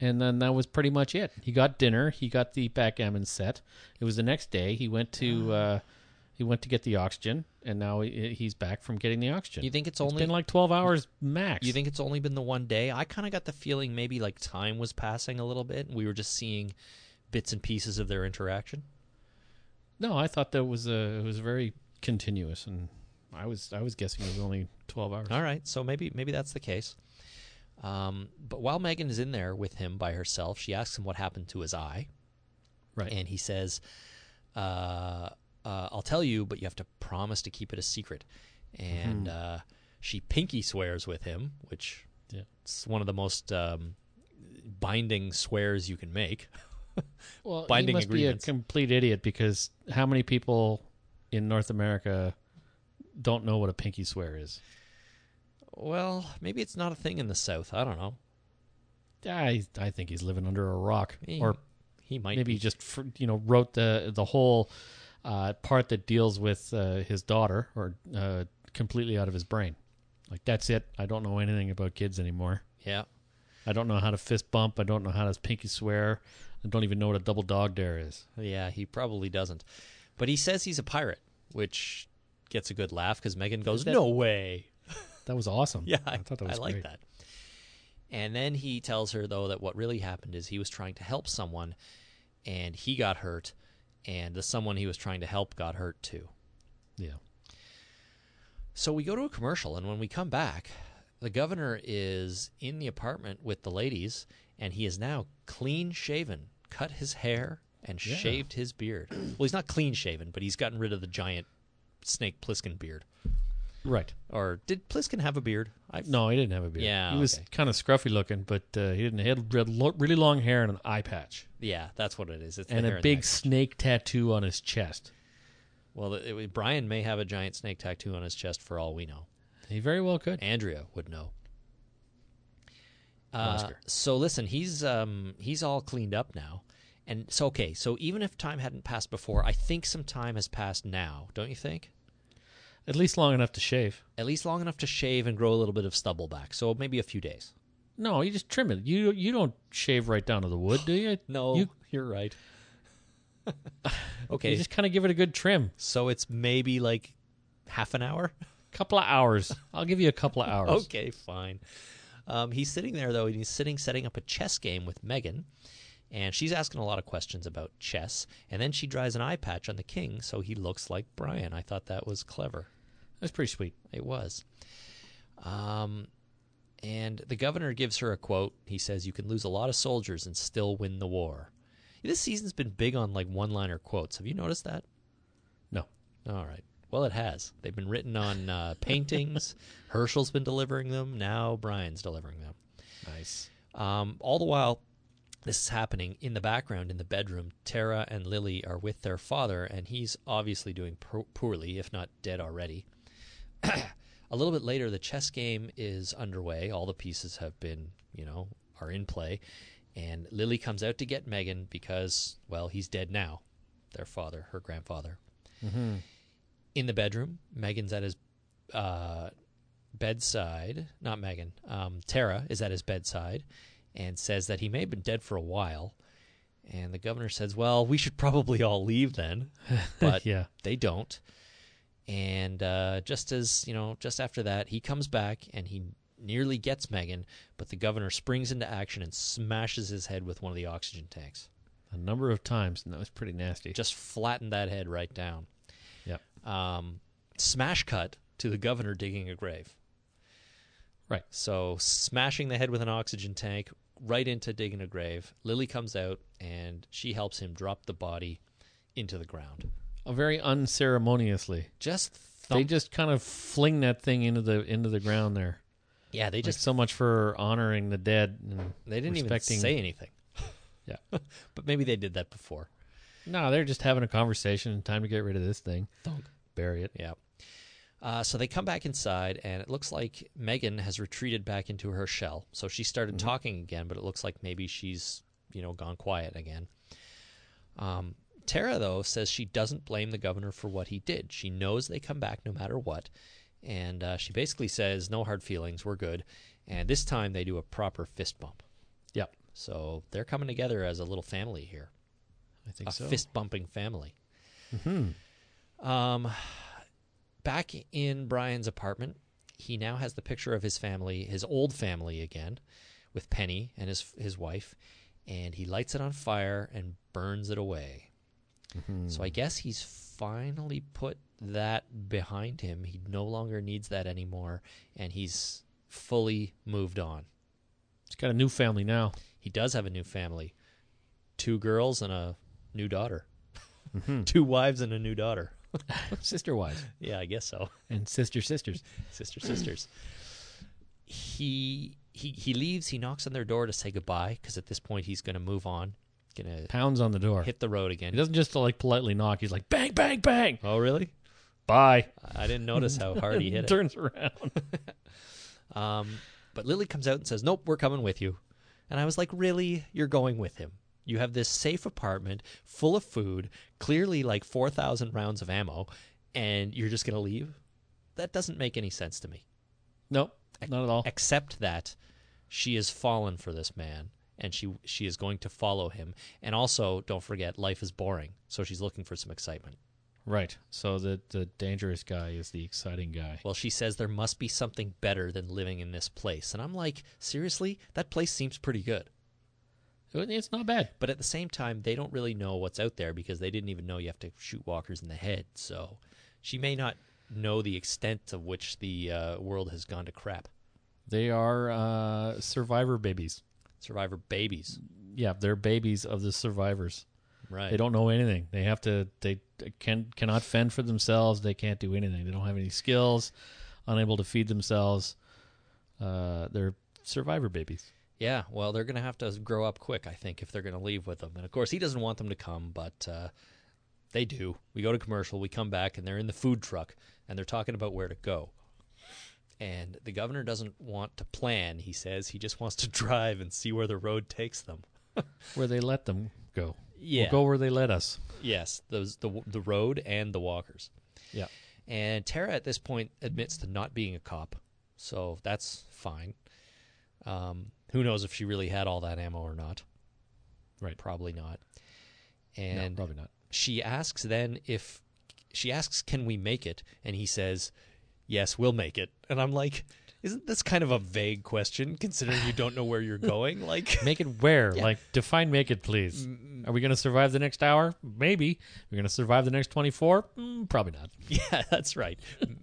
And then that was pretty much it. He got dinner. He got the backgammon set. It was the next day. He went to uh, he went to get the oxygen, and now he, he's back from getting the oxygen. you think it's it's only been like twelve hours max. You think it's only been the one day? I kind of got the feeling maybe like time was passing a little bit, and we were just seeing bits and pieces of their interaction. No, I thought that was uh, it was very continuous, and I was I was guessing it was only twelve hours. All right, so maybe maybe that's the case. Um, but while Megan is in there with him by herself, she asks him what happened to his eye, Right. and he says, uh, uh, "I'll tell you, but you have to promise to keep it a secret." And uh, she pinky swears with him, which Yeah. it's one of the most um, binding swears you can make. well, binding he must agreements. be a complete idiot because how many people in North America don't know what a pinky swear is? Well, maybe it's not a thing in the South. I don't know. I I think he's living under a rock, He, or he might maybe be. he just you know wrote the the whole uh, part that deals with uh, his daughter or uh, completely out of his brain. Like that's it. I don't know anything about kids anymore. Yeah. I don't know how to fist bump. I don't know how to pinky swear. I don't even know what a double dog dare is. Yeah, he probably doesn't. But he says he's a pirate, which gets a good laugh because Megan goes, "No way." That was awesome. Yeah, I thought that was I like that. And then he tells her though that what really happened is he was trying to help someone, and he got hurt, and the someone he was trying to help got hurt too. Yeah. So we go to a commercial, and when we come back, the governor is in the apartment with the ladies, and he is now clean shaven, cut his hair, and Yeah. shaved his beard. well, he's not clean shaven, but he's gotten rid of the giant Snake Plissken beard. Right. Or did Pliskin have a beard? I No, he didn't have a beard. Yeah, he was okay. kind of scruffy looking, but uh, he didn't. He had really long hair and an eye patch, Yeah, that's what it is. It's and a big neck. snake tattoo on his chest. Well, it, it- Brian may have a giant snake tattoo on his chest for all we know. He very well could. Andrea would know. Uh, Oscar. so listen, he's um, he's all cleaned up now, and so okay. So even if time hadn't passed before, I think some time has passed now. Don't you think? At least long enough to shave. At least long enough to shave and grow a little bit of stubble back. So maybe a few days. No, you just trim it. You you don't shave right down to the wood, do you? No, You, you're right. okay, you just kind of give it a good trim. so it's maybe like half an hour. Couple of hours. I'll give you a couple of hours. Okay, fine. Um, he's sitting there though, and he's sitting setting up a chess game with Megan, And she's asking a lot of questions about chess. And then she draws an eye patch on the king so he looks like Brian. I thought that was clever. That's pretty sweet. It was. Um, and the governor gives her a quote. He says, You can lose a lot of soldiers and still win the war. This season's been big on like one liner quotes. Have you noticed that? No. All right. Well, it has. They've been written on uh, paintings. Hershel's been delivering them. Now Brian's delivering them. Nice. Um, all the while, this is happening in the background in the bedroom. Tara and Lily are with their father, and he's obviously doing po- poorly, if not dead already. a little bit later, the chess game is underway. All the pieces have been, you know, are in play. And Lily comes out to get Megan because, well, he's dead now. Their father, her grandfather. Mm-hmm. In the bedroom, Megan's at his uh, bedside. Not Megan. Um, Tara is at his bedside and says that he may have been dead for a while. And the governor says, "Well, we should probably all leave then," but yeah. they don't. And uh, just as you know, just after that, he comes back and he nearly gets Megan, but the governor springs into action and smashes his head with one of the oxygen tanks. A number of times, and that was pretty nasty. Just flattened that head right down. Yep. Um, smash cut to the governor digging a grave. Right. So smashing the head with an oxygen tank right into digging a grave. Lily comes out and she helps him drop the body into the ground. Uh, very unceremoniously. Just They just kind of fling that thing into the into the ground there. yeah, they Like just so much for honoring the dead. And they didn't even say anything. Yeah. but maybe they did that before. No, they're just having a conversation. Time to get rid of this thing. Thunk. Bury it. Yeah. Uh, so they come back inside, and it looks like Megan has retreated back into her shell. So she started talking again, but it looks like maybe she's you know gone quiet again. Um, Tara though says she doesn't blame the governor for what he did. She knows they come back no matter what, and uh, she basically says no hard feelings, we're good. And this time they do a proper fist bump. Yep. So they're coming together as a little family here I think a so. fist bumping family. hmm Um, back in Brian's apartment, he now has the picture of his family, his old family again, with Penny and his his wife, and he lights it on fire and burns it away. So I guess he's finally put that behind him. He no longer needs that anymore, and he's fully moved on. He's got a new family now. He does have a new family, two girls and a new daughter, Mm-hmm. two wives and a new daughter. Sister wives Yeah, I guess so. and sister sisters. sister sisters. He he he leaves. He knocks on their door to say goodbye because at this point he's going to move on, going to Pounds on the door. hit the road again. He doesn't just like politely knock. He's like bang, bang, bang. Oh, really? Bye. I didn't notice how hard he hit it. Turns around. Um, but Lily comes out and says, "Nope, we're coming with you." And I was like, "Really? You're going with him? You have this safe apartment full of food, clearly like four thousand rounds of ammo, and you're just going to leave? That doesn't make any sense to me." nope, not at all. except that she has fallen for this man and she she is going to follow him and also don't forget life is boring so she's looking for some excitement Right. So the the dangerous guy is the exciting guy. well she says there must be something better than living in this place and i'm like seriously that place seems pretty good It's not bad. but at the same time they don't really know what's out there because they didn't even know you have to shoot walkers in the head so she may not know the extent of which the uh, world has gone to crap They are uh, survivor babies. survivor babies Yeah, they're babies of the survivors. right They don't know anything. They have to. They can cannot fend for themselves. They can't do anything. They don't have any skills. Unable to feed themselves. Uh, they're survivor babies. Yeah, well, they're going to have to grow up quick, I think, if they're going to leave with them. And of course, he doesn't want them to come, but uh, they do. We go to commercial, we come back, and they're in the food truck, and they're talking about where to go. And the governor doesn't want to plan, he says. He just wants to drive and see where the road takes them. Where they let them go. Yeah. We'll go where they let us. Yes, those the the road and the walkers. Yeah. And Tara at this point admits to not being a cop, so that's fine. Um, who knows if she really had all that ammo or not? Right. Probably not. no, And probably not. she asks then if she asks, "Can we make it?" And he says, "Yes, we'll make it." And I'm like, Isn't this kind of a vague question considering you don't know where you're going? Like, Make it where? Like, define make it, please. Are we going to survive the next hour? Maybe. We're going to survive the next 24? Mm, probably not. yeah, that's right.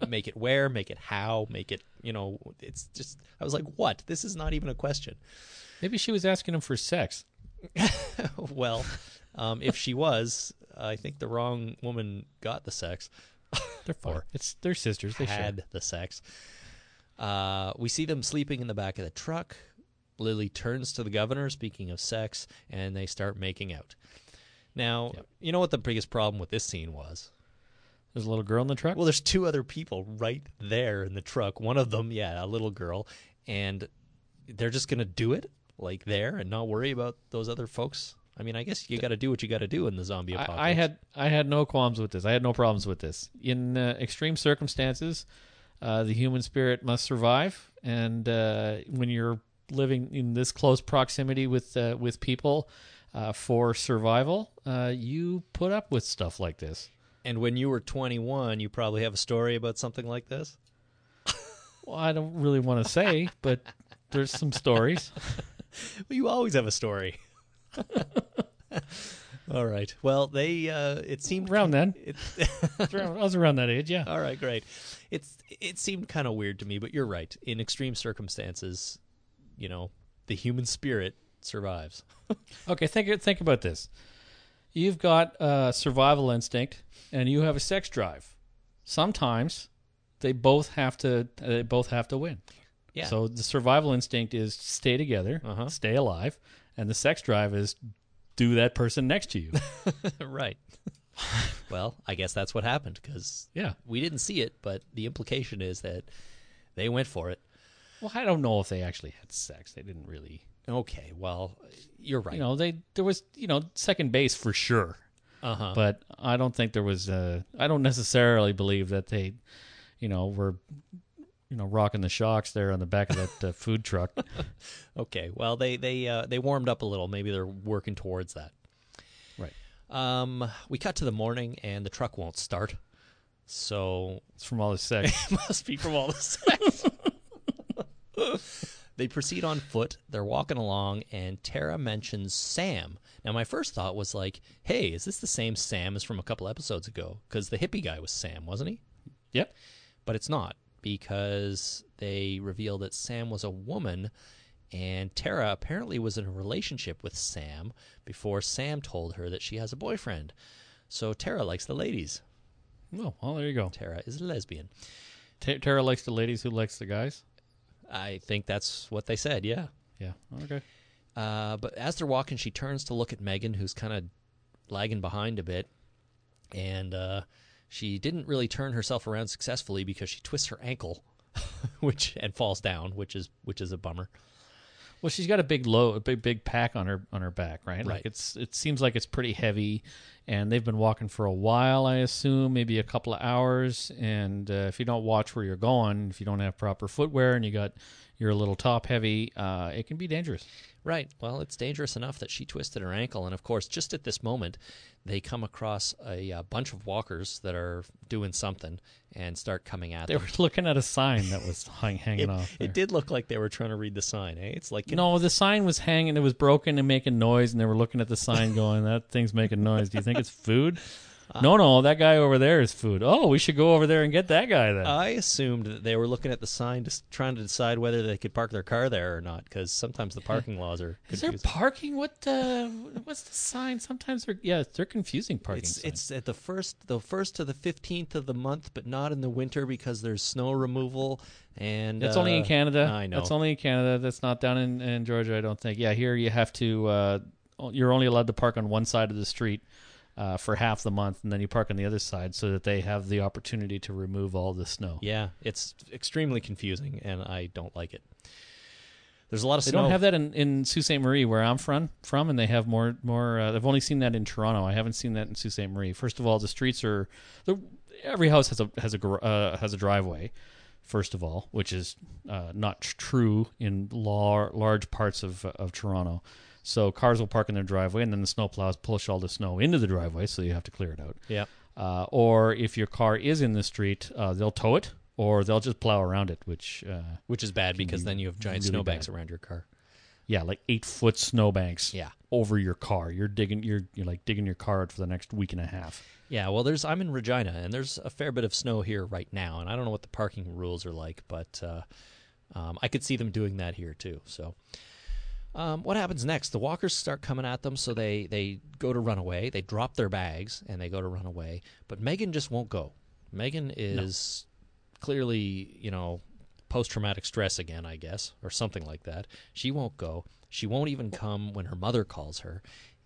Make it where, make it how, make it, you know, it's just, I was like, what? This is not even a question. Maybe she was asking him for sex. well, um, if she was, I think the wrong woman got the sex. They're fine. It's they're sisters. They had share. the sex. Uh, we see them sleeping in the back of the truck. Lily turns to the governor, speaking of sex, and they start making out. Now, Yep. you know what the biggest problem with this scene was? There's a little girl in the truck. Well, there's two other people right there in the truck. One of them, yeah, a little girl, and they're just gonna do it like there and not worry about those other folks. I mean, I guess you got to do what you got to do in the zombie apocalypse. I, I had I had no qualms with this. I had no problems with this. In uh, extreme circumstances, uh, the human spirit must survive, and uh, when you're living in this close proximity with uh, with people uh, for survival, uh, you put up with stuff like this. And when you were 21, you probably have a story about something like this. Well, I don't really want to say, but there's some stories. Well, you always have a story. All right. Well, they uh it seemed Around then. It, I was around- I was around that age, yeah. all right, great. It's it seemed kind of weird to me, but you're right. In extreme circumstances, you know, the human spirit survives. Okay, think think about this. You've got a survival instinct, and you have a sex drive. Sometimes they both have to they both have to win. Yeah. So the survival instinct is stay together, Uh-huh. stay alive, and the sex drive is do that person next to you. right. well, I guess that's what happened because yeah. we didn't see it, but the implication is that they went for it. Well, I don't know if they actually had sex. They didn't really. Okay. Well, you're right. You know, they there was you know second base for sure. uh huh. but I don't think there was. Uh, I don't necessarily believe that they, you know, were, you know, rocking the shocks there on the back of that uh, food truck. Okay. Well, they they uh, they warmed up a little. Maybe they're working towards that. Right. Um, we cut to the morning, and the truck won't start. So It's from all the sex. it must be from all the sex. they proceed on foot. They're walking along, and Tara mentions Sam. Now, my first thought was like, "Hey, is this the same Sam as from a couple episodes ago?" Because the hippie guy was Sam, wasn't he? yep. but it's not because they reveal that Sam was a woman and Tara apparently was in a relationship with Sam before Sam told her that she has a boyfriend. So Tara likes the ladies. Oh, well, there you go. Tara is a lesbian. Ta Tara likes the ladies who likes the guys. I think that's what they said, yeah. Yeah. Okay. Uh, but as they're walking, she turns to look at Megan, who's kind of lagging behind a bit. And uh, she didn't really turn herself around successfully because she twists her ankle, which and falls down, which is which is a bummer. Well, she's got a big load, a big big pack on her on her back, right? Right. Like it's it seems like it's pretty heavy, and they've been walking for a while. I assume maybe a couple of hours. And uh, if you don't watch where you're going, if you don't have proper footwear, and you got you're a little top heavy, uh, it can be dangerous. Right. Well, it's dangerous enough that she twisted her ankle, and of course, just at this moment, they come across a, uh bunch of walkers that are doing something and start coming at They them. They were looking at a sign that was hang, hanging It, off. there. it did look like they were trying to read the sign. Eh? It's like No, the sign was hanging. It was broken and making noise, and they were looking at the sign, going, "That thing's making noise. Do you think it's food?" No, no, that guy over there is food. Oh, we should go over there and get that guy then. I assumed that they were looking at the sign, just trying to decide whether they could park their car there or not, because sometimes the parking laws are is there confusing. parking? What? Uh, what's the sign? Sometimes they're yeah, they're confusing parking. It's signs. it's at the first the first to the fifteenth of the month, but not in the winter because there's snow removal and That's only in uh, Canada. I know. That's only in Canada. That's not down in, in Georgia, I don't think. Yeah, here you have to. Uh, you're only allowed to park on one side of the street uh, for half the month, and then you park on the other side so that they have the opportunity to remove all the snow. Yeah, it's extremely confusing, and I don't like it. There's a lot of They snow. don't have that in, in Sault Ste. Marie, where I'm from, from, and they have more more. Uh, I've only seen that in Toronto. I haven't seen that in Sault Ste. Marie. First of all, the streets are the, every house has a has a uh, has a driveway. First of all, which is uh, not tr- true in lar- large parts of of Toronto. So cars will park in their driveway, and then the snowplows push all the snow into the driveway, so you have to clear it out. Yeah. Uh, or if your car is in the street, uh, they'll tow it, or they'll just plow around it, which uh, which is bad because be then you have giant really snowbanks around your car. yeah, like eight foot snowbanks. Yeah. over your car. You're digging. You're you're like digging your car out for the next week and a half. Yeah, well, there's I'm in Regina, and there's a fair bit of snow here right now, and I don't know what the parking rules are like, but uh, um, I could see them doing that here too. So, um, what happens next? The walkers start coming at them, so they they go to run away. They drop their bags and they go to run away, but Megan just won't go. Megan is clearly, you know, post traumatic stress again, I guess, or something like that. She won't go. She won't even come when her mother calls her.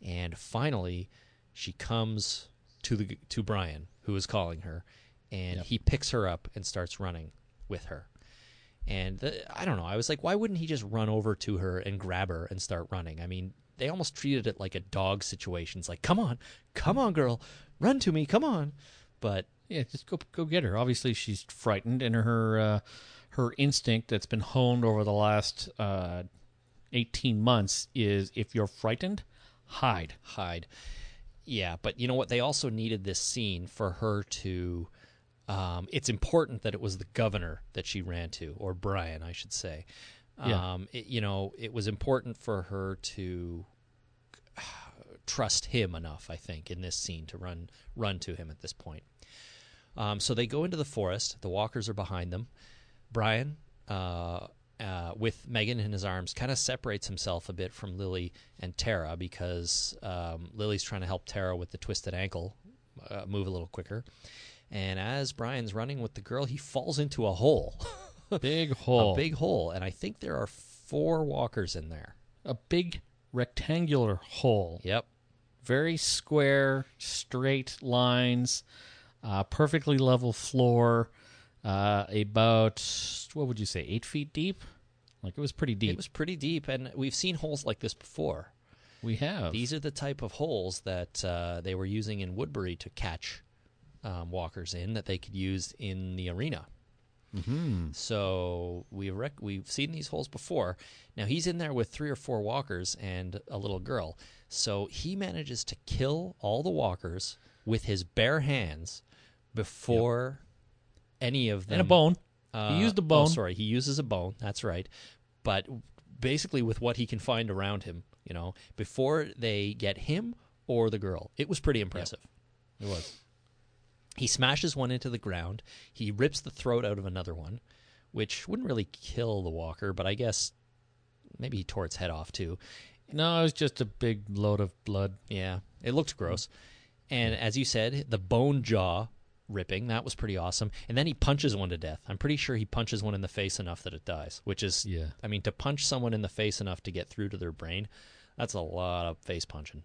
And finally, she comes to the to Brian, who is calling her, and Yep. he picks her up and starts running with her. And the, I don't know. I was like, why wouldn't he just run over to her and grab her and start running? I mean, they almost treated it like a dog situation. It's like, come on, come on, girl, run to me, come on. But Yeah, just go go get her. Obviously, she's frightened, and her uh, her instinct that's been honed over the last uh, eighteen months is if you're frightened, hide. hide. Yeah, but you know what? They also needed this scene for her to. Um, it's important that it was the governor that she ran to, or Brian, I should say. Yeah. Um, it, you know, it was important for her to trust him enough, I think, in this scene to run run to him at this point. Um, so they go into the forest. The walkers are behind them. Brian, uh, uh, with Megan in his arms, kind of separates himself a bit from Lily and Tara because um, Lily's trying to help Tara with the twisted ankle uh, move a little quicker. And as Brian's running with the girl, he falls into a hole, Big hole. a big hole. And I think there are four walkers in there. a big rectangular hole. Yep. Very square, straight lines, uh, perfectly level floor. Uh, about what would you say, eight feet deep? Like it was pretty deep. It was pretty deep, and we've seen holes like this before. we have These are the type of holes that uh, they were using in Woodbury to catch um, walkers in that they could use in the arena. Mhm. So we rec- we've seen these holes before. Now he's in there with three or four walkers and a little girl. So he manages to kill all the walkers with his bare hands before any of them and a bone. uh, He used a bone. Oh, bone. sorry, he uses a bone. That's right. But basically, with what he can find around him, you know, before they get him or the girl, it was pretty impressive. It was. He smashes one into the ground. He rips the throat out of another one, which wouldn't really kill the walker, but I guess maybe he tore its head off too. No, it was just a big load of blood. Yeah, it looked gross. And as you said, the bone jaw ripping, that was pretty awesome. And then he punches one to death. I'm pretty sure he punches one in the face enough that it dies, which is, Yeah. I mean, to punch someone in the face enough to get through to their brain, that's a lot of face punching.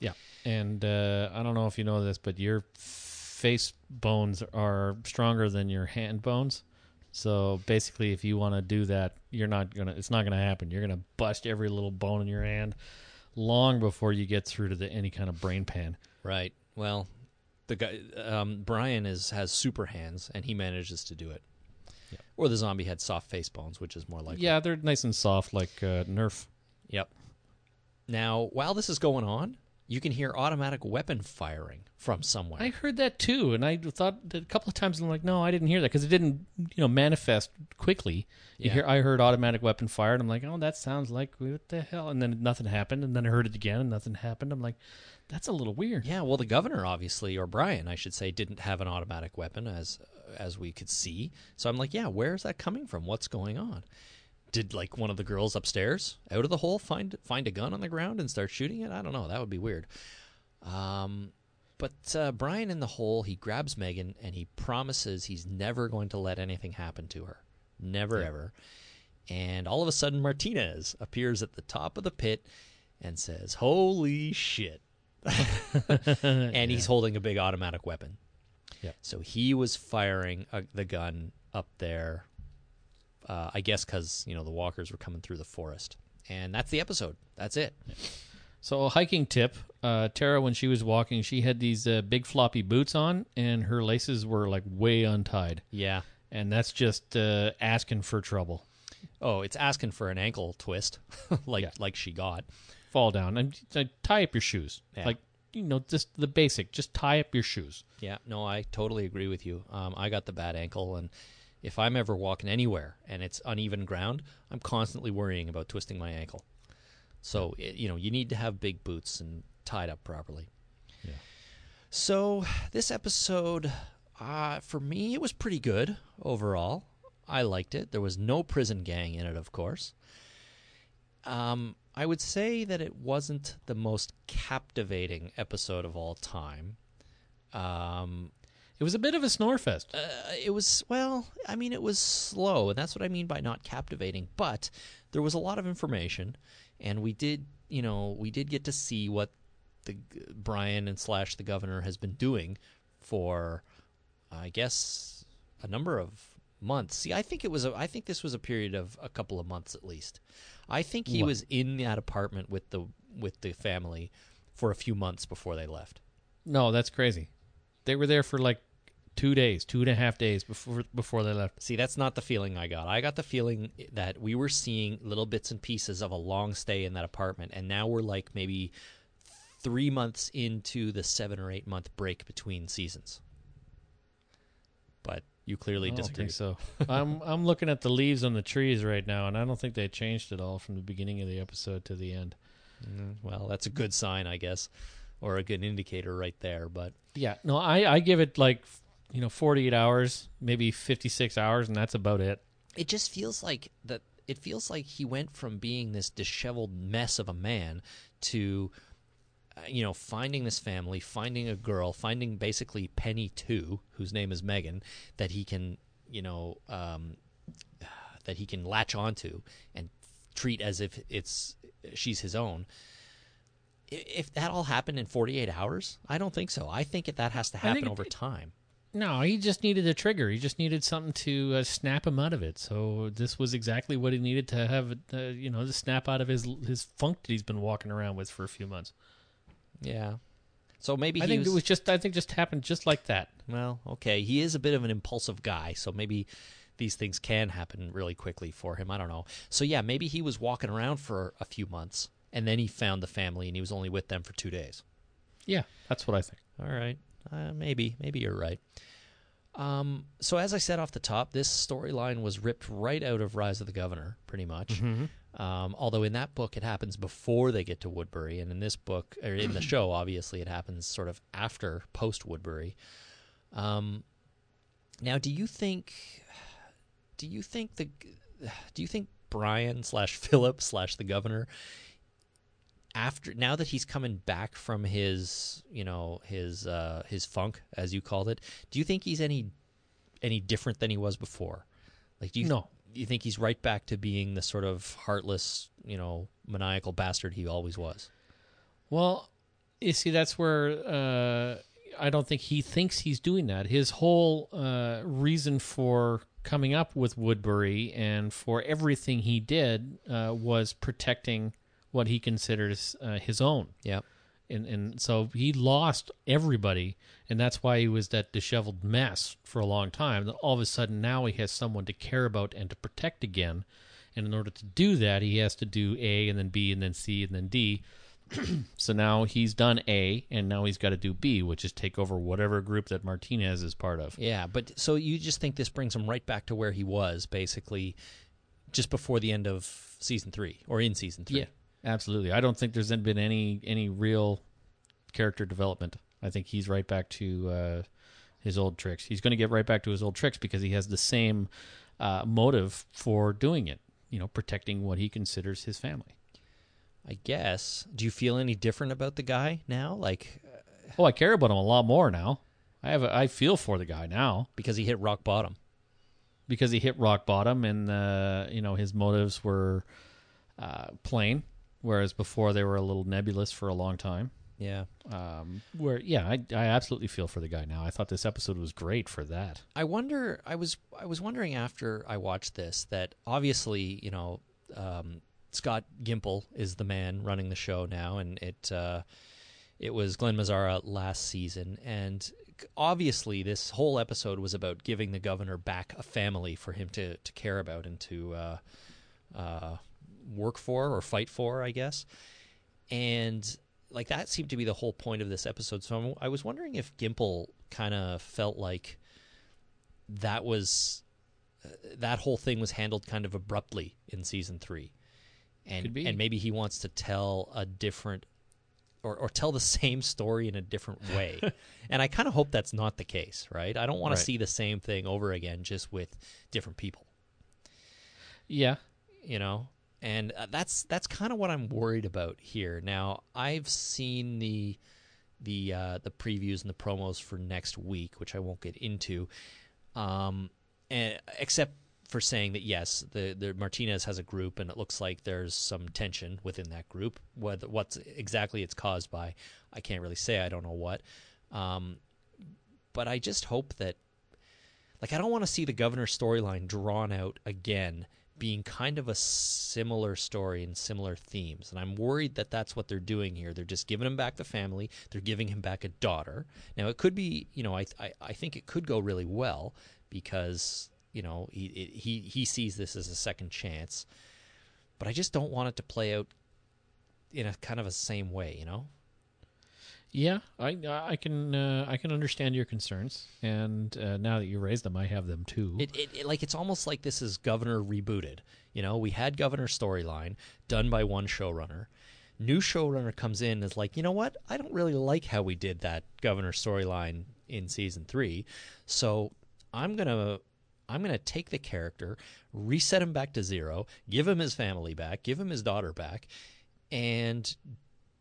Yeah. And uh, I don't know if you know this, but your face bones are stronger than your hand bones. So basically, if you want to do that, you're not gonna. It's not gonna happen. You're gonna bust every little bone in your hand long before you get through to the any kind of brain pan. Right. Well, the guy, um, Brian is has super hands, and he manages to do it. Yeah. Or the zombie had soft face bones, which is more likely. Yeah, they're nice and soft, like uh, Nerf. Yep. Now, while this is going on, you can hear automatic weapon firing from somewhere. I heard that too, and I thought that a couple of times. I'm like, no, I didn't hear that because it didn't, you know, manifest quickly. You Yeah. hear, I heard automatic weapon fired. I'm like, oh, that sounds like what the hell? And then nothing happened, and then I heard it again, and nothing happened. I'm like, that's a little weird. Yeah, well, the governor obviously, or Brian, I should say, didn't have an automatic weapon as as we could see. So I'm like, yeah, where is that coming from? What's going on? Did like one of the girls upstairs out of the hole find find a gun on the ground and start shooting it? I don't know. That would be weird. Um, but uh, Brian in the hole, he grabs Megan and he promises he's never going to let anything happen to her, never Yeah. ever. And all of a sudden, Martinez appears at the top of the pit and says, "Holy shit!" and he's holding a big automatic weapon. Yep. So he was firing uh, the gun up there, uh, I guess, because you know the walkers were coming through the forest, and that's the episode. That's it. So a hiking tip: uh, Tara, when she was walking, she had these uh, big floppy boots on, and her laces were like way untied, Yeah. and that's just uh, asking for trouble. Oh, it's asking for an ankle twist, like Yeah. like she got. Fall down and uh, tie up your shoes, Yeah. like you know, just the basic. Just tie up your shoes. Yeah. No, I totally agree with you. Um, I got the bad ankle, and If I'm ever walking anywhere and it's uneven ground, I'm constantly worrying about twisting my ankle. So, it, you know, you need to have big boots and tied up properly. Yeah. So, this episode, uh, for me, it was pretty good overall. I liked it. There was no prison gang in it, of course. Um, I would say that it wasn't the most captivating episode of all time. Um, It was a bit of a snore fest. uh, it was well i mean it was slow and that's what i mean by not captivating but there was a lot of information and we did you know we did get to see what the brian and slash the governor has been doing for i guess a number of months see i think it was a, i think this was a period of a couple of months at least i think he What? was in that apartment with the with the family for a few months before they left No, that's crazy. They were there for like two days, two and a half days before before they left. See, that's not the feeling I got. I got the feeling that we were seeing little bits and pieces of a long stay in that apartment, and now we're like maybe three months into the seven or eight month break between seasons. But you clearly I don't disagree. think so. I'm I'm looking at the leaves on the trees right now, and I don't think they changed at all from the beginning of the episode to the end. Mm, Well, that's a good sign, I guess, or a good indicator right there. But Yeah, no, I I give it like you know 48 hours, maybe 56 hours, and that's about it. it just feels like that it feels like he went from being this disheveled mess of a man to uh, you know finding this family finding a girl finding basically penny 2 whose name is megan that he can you know um, that he can latch onto and treat as if it's she's his own. If that all happened in 48 hours i don't think so. I think that has to happen it- over time No, he just needed a trigger. He just needed something to uh, snap him out of it. So this was exactly what he needed to have, uh, you know, to snap out of his his funk that he's been walking around with for a few months. yeah so maybe I he think it was just, I think, just happened just like that. Well, okay. He is a bit of an impulsive guy, so maybe these things can happen really quickly for him. I don't know. So, yeah, maybe he was walking around for a few months and then he found the family and he was only with them for two days. Yeah, that's what I think. All right. Uh, maybe. Maybe you're right. Um, so, as I said off the top, this storyline was ripped right out of Rise of the Governor, pretty much. Um, although in that book it happens before they get to Woodbury, and in this book or in the show, obviously it happens sort of after post Woodbury. Um, now, do you think? Do you think the? Do you think Brian slash Philip slash the governor? After now that he's coming back from his, you know, his uh, his funk, as you called it, do you think he's any any different than he was before? Like, do you No. you think he's right back to being the sort of heartless, you know, maniacal bastard he always was? Well, you see, that's where uh, I don't think he thinks he's doing that. His whole uh, reason for coming up with Woodbury and for everything he did uh, was protecting what he considers uh, his own. Yep. And, and so he lost everybody, and that's why he was that disheveled mess for a long time. Then all of a sudden, now he has someone to care about and to protect again. And in order to do that, he has to do A and then B and then C and then D. so now he's done A, and now he's got to do B, which is take over whatever group that Martinez is part of. Yeah, but so you just think this brings him right back to where he was, basically, just before the end of season three or in season three. Yeah, absolutely. I don't think there's been any any real character development. I think he's right back to uh, his old tricks. He's going to get right back to his old tricks because he has the same uh, motive for doing it. You know, protecting what he considers his family. I guess. Do you feel any different about the guy now? Like Oh, I care about him a lot more now. I have a, I feel for the guy now because he hit rock bottom. because he hit rock bottom and uh, you know his motives were uh, plain, whereas before they were a little nebulous for a long time. Yeah. um, where yeah I, I absolutely feel for the guy now i thought this episode was great for that I wonder. I was. I was wondering after I watched this that obviously, you know, um, Scott Gimple is the man running the show now, and it uh, it was Glen Mazzara last season, and obviously this whole episode was about giving the governor back a family for him to to care about and to uh, uh, work for or fight for, I guess, and like that seemed to be the whole point of this episode. So I'm, I was wondering if Gimple kind of felt like that was uh, that whole thing was handled kind of abruptly in season three, and and maybe he wants to tell a different or, or tell the same story in a different way. and I kind of hope that's not the case, right? I don't want Right. to see the same thing over again just with different people, Yeah. you know? And uh, that's that's kind of what I'm worried about here. Now, I've seen the the uh, the previews and the promos for next week, which I won't get into, um, and, except for saying that yes, the, the Martinez has a group, and it looks like there's some tension within that group. Whether what's exactly it's caused by, I can't really say. I don't know what, um, but I just hope that, like, I don't want to see the governor storyline drawn out again. Being kind of a similar story and similar themes, and I'm worried that that's what they're doing here. They're just giving him back the family. They're giving him back a daughter. Now it could be, you know, I I, I think it could go really well because you know he he he sees this as a second chance, but I just don't want it to play out in a kind of a same way, you know. Yeah, I I can uh, I can understand your concerns, and uh, now that you raise them, I have them too. It, it, it like it's almost like this is Governor rebooted. You know, we had Governor storyline done by one showrunner. New showrunner comes in and is like, you know what? I don't really like how we did that Governor storyline in season three, so I'm gonna I'm gonna take the character, reset him back to zero, give him his family back, give him his daughter back, and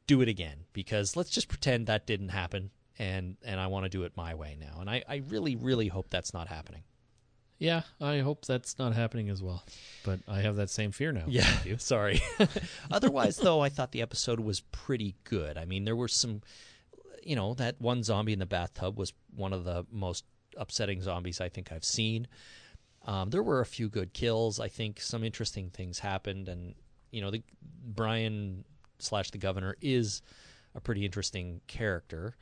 do it again because let's just pretend that didn't happen and and I want to do it my way now. And I, I really, really hope that's not happening. yeah, I hope that's not happening as well, but I have that same fear now. Yeah, sorry. Otherwise, though, I thought the episode was pretty good. I mean, there were some, you know, that one zombie in the bathtub was one of the most upsetting zombies I think I've seen. Um, there were a few good kills. I think some interesting things happened, and you know, the Brian slash the governor is a pretty interesting character.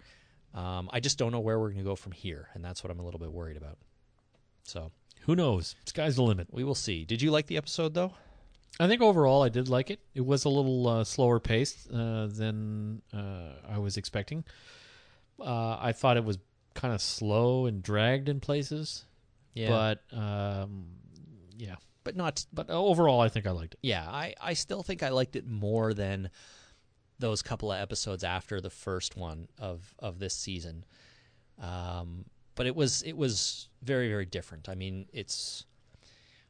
Um, I just don't know where we're going to go from here, and that's what I'm a little bit worried about. So Who knows? Sky's the limit. we will see. Did you like the episode though? I think overall I did like it. It was a little uh, slower paced uh, than uh, I was expecting. Uh, I thought it was kind of slow and dragged in places, Yeah. but um, yeah. But not But overall, I think I liked it. yeah, I, I still think I liked it more than those couple of episodes after the first one of, of this season. Um, but it was it was very very different. I mean, it's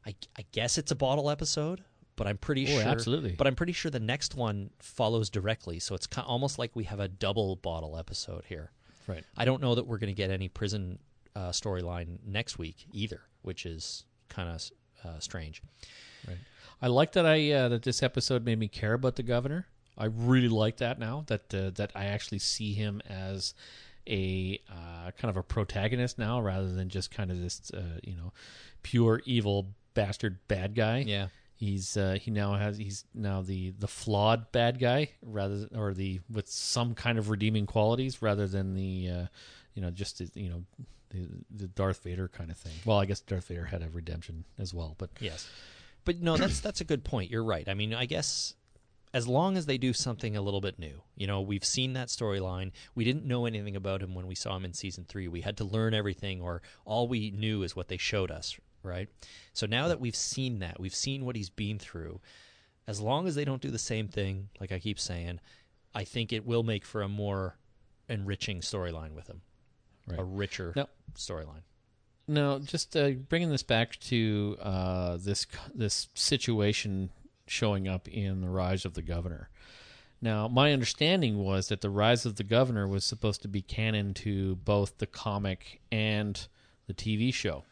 I, I guess it's a bottle episode, but I'm pretty Oh, sure absolutely. But I'm pretty sure the next one follows directly, so it's ki almost like we have a double bottle episode here. Right. I don't know that we're going to get any prison uh, storyline next week either, which is kind of uh, strange. Right. I like that I uh, that this episode made me care about the governor. I really like that now that uh, that I actually see him as a uh, kind of a protagonist now rather than just kind of this uh, you know pure evil bastard bad guy. Yeah. He's uh, he now has he's now the the flawed bad guy rather than, or the with some kind of redeeming qualities rather than the uh, you know just you know the, the Darth Vader kind of thing. Well, I guess Darth Vader had a redemption as well, but Yes, but no, that's that's a good point. You're right. I mean, I guess as long as they do something a little bit new, you know, we've seen that storyline. We didn't know anything about him when we saw him in season three. We had to learn everything, or all we knew is what they showed us, right? So now that we've seen that, we've seen what he's been through. As long as they don't do the same thing, like I keep saying, I think it will make for a more enriching storyline with him, Right. a richer Now- storyline. No, just uh, bringing this back to uh, this this situation showing up in the Rise of the Governor. Now, my understanding was that the Rise of the Governor was supposed to be canon to both the comic and the TV show,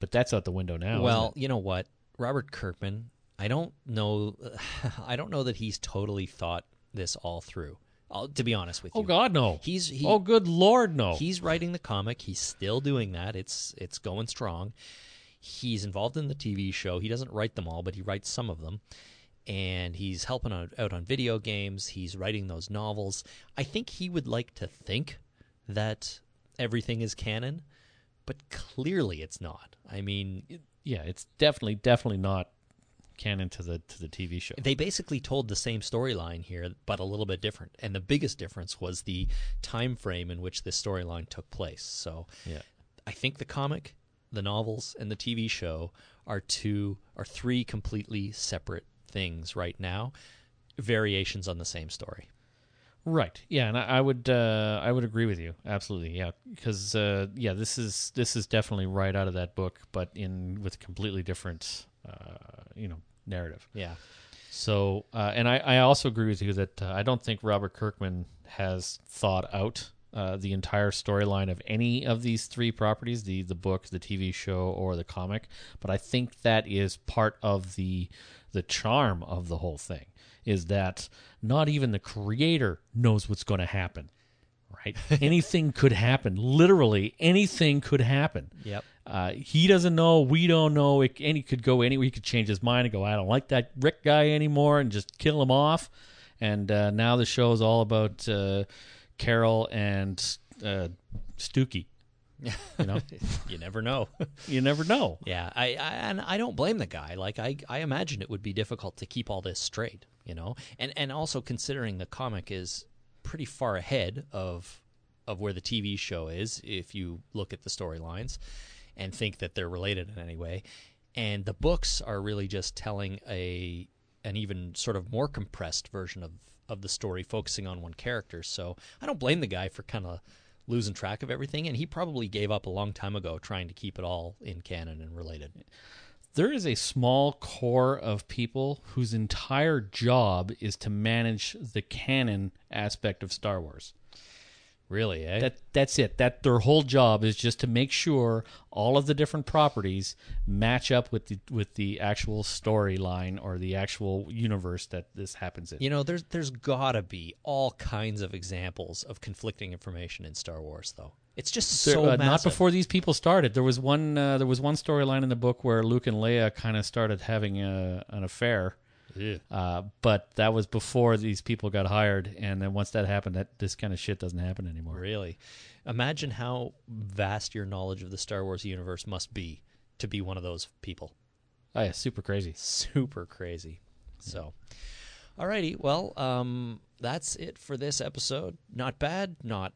but that's out the window now. Well, you know what, Robert Kirkman. I don't know. I don't know that he's totally thought this all through. I'll, to be honest with oh, you, oh God, no! he's he, oh, good Lord, no! he's writing the comic. He's still doing that. It's it's going strong. He's involved in the TV show. He doesn't write them all, but he writes some of them. And he's helping out, out on video games. He's writing those novels. I think he would like to think that everything is canon, but clearly it's not. I mean, yeah, it's definitely, definitely not canon to the to the TV show. they basically told the same storyline here but a little bit different and the biggest difference was the time frame in which this storyline took place so Yeah. i think the comic the novels and the TV show are two are three completely separate things right now, variations on the same story. Right. Yeah, and I, I would uh, I would agree with you absolutely. Yeah, because uh, yeah, this is this is definitely right out of that book, but in with completely different you know narrative. Yeah. So, uh, and I, I also agree with you that uh, I don't think Robert Kirkman has thought out uh, the entire storyline of any of these three properties the the book, the TV show, or the comic. But I think that is part of the the charm of the whole thing is that not even the creator knows what's going to happen. Right? anything could happen. Literally, anything could happen. Yep. Uh, he doesn't know. We don't know. It, and he could go anywhere. He could change his mind and go, I don't like that Rick guy anymore and just kill him off. And uh, now the show is all about uh, Carol and uh, Stookey. You know, You never know. you never know. Yeah, I, I and I don't blame the guy. Like I, I imagine it would be difficult to keep all this straight, you know, and and also considering the comic is pretty far ahead of of where the TV show is, if you look at the storylines and think that they're related in any way, and the books are really just telling a an even sort of more compressed version of of the story, focusing on one character. So I don't blame the guy for kind of losing track of everything, and he probably gave up a long time ago trying to keep it all in canon and related. There is a small core of people whose entire job is to manage the canon aspect of Star Wars. Really, eh? That that's it. That their whole job is just to make sure all of the different properties match up with the with the actual storyline or the actual universe that this happens in. you know, there's there's gotta be all kinds of examples of conflicting information in Star Wars, though. It's just so uh, not before these people started. There was one. Uh, there was one storyline in the book where Luke and Leia kind of started having a, an affair, Ugh. uh, but that was before these people got hired. And then once that happened, that this kind of shit doesn't happen anymore. Really, imagine how vast your knowledge of the Star Wars universe must be to be one of those people. Oh yeah, super crazy. super crazy. So, alrighty, well, um, that's it for this episode. Not bad, not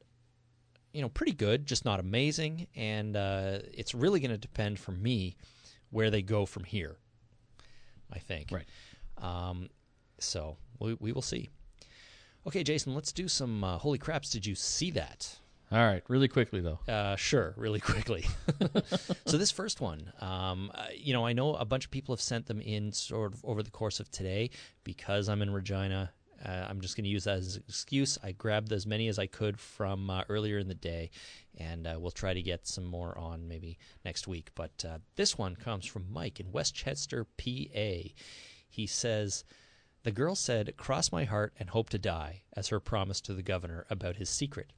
you know, pretty good, just not amazing, and uh, it's really going to depend for me where they go from here. I think. Right. Um, so we we will see. Okay, Jason, let's do some uh, holy craps. Did you see that? All right, really quickly though. Uh, sure, really quickly. so this first one, um, uh, you know, I know a bunch of people have sent them in sort of over the course of today because I'm in Regina. Uh, I'm just going to use that as an excuse. I grabbed as many as I could from uh, earlier in the day, and uh, we'll try to get some more on maybe next week. But uh, this one comes from Mike in Westchester, PA. He says, The girl said, Cross my heart and hope to die, as her promise to the governor about his secret.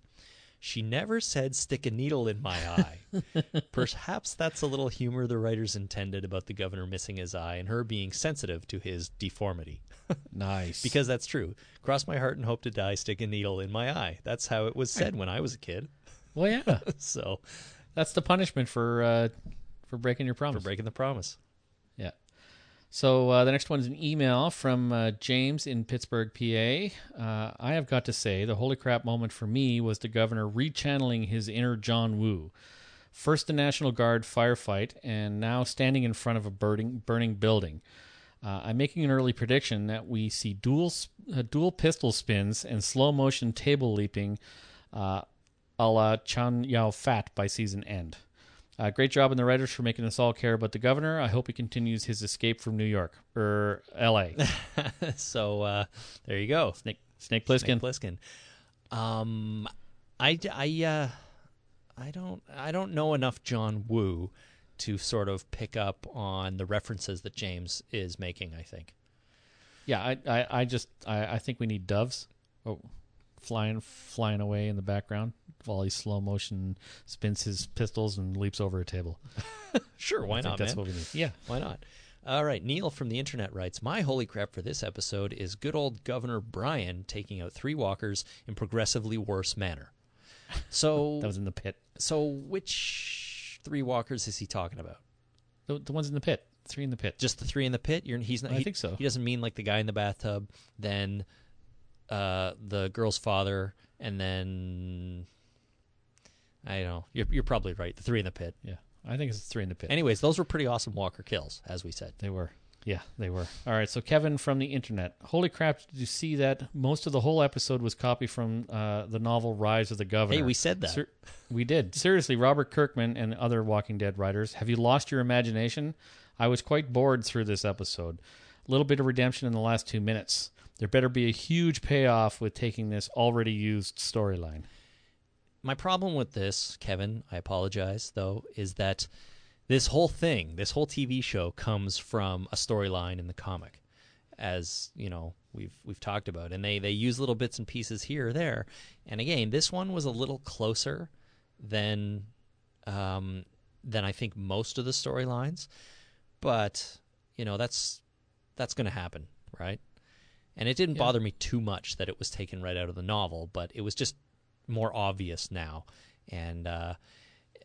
She never said stick a needle in my eye. Perhaps that's a little humor the writers intended about the governor missing his eye and her being sensitive to his deformity. Nice. because that's true. Cross my heart and hope to die, stick a needle in my eye. That's how it was said when I was a kid. well, yeah, So, that's the punishment for uh, for breaking your promise. for breaking the promise. So uh, the next one is an email from uh, James in Pittsburgh, PA. Uh, I have got to say, the holy crap moment for me was the governor rechanneling his inner John Woo. First, the National Guard firefight, and now standing in front of a burning, burning building. Uh, I'm making an early prediction that we see dual uh, dual pistol spins and slow motion table leaping, uh, a la Chow Yun-Fat by season end. Uh, great job on the writers for making us all care about the governor. I hope he continues his escape from New York or L.A. so, uh, there you go. Snake Snake Plissken. Snake Plissken. Um, I, I, uh, I don't, I don't know enough John Woo to sort of pick up on the references that James is making. I think. Yeah, I, I, I just I, I think we need doves, oh, flying flying away in the background while he slow motion spins his pistols and leaps over a table. Sure, why not, that's man? what we need. Yeah. Why not? All right, Neil from the internet writes, "My holy crap for this episode is good old Governor Brian taking out three walkers in progressively worse manner." So, That was in the pit. so which three walkers is he talking about? The, the ones in the pit. Three in the pit. Just the three in the pit? You're, he's not. I he, think so. He doesn't mean like the guy in the bathtub, then uh, the girl's father, and then I don't know. You're, you're probably right. The three in the pit. Yeah. I think it's three in the pit. Anyways, those were pretty awesome Walker kills, as we said. They were. Yeah, they were. All right, so Kevin from the internet. Holy crap, did you see that? Most of the whole episode was copied from uh, the novel Rise of the Governor. Hey, we said that. Ser- we did. Seriously, Robert Kirkman and other Walking Dead writers, have you lost your imagination? I was quite bored through this episode. A little bit of redemption in the last two minutes. There better be a huge payoff with taking this already used storyline. My problem with this, Kevin, I apologize though, is that this whole thing, this whole TV show comes from a storyline in the comic. As, you know, we've we've talked about. And they they use little bits and pieces here or there. And again, this one was a little closer than um than I think most of the storylines. But, you know, that's that's going to happen, right? And it didn't Yeah. bother me too much that it was taken right out of the novel, but it was just more obvious now. And uh,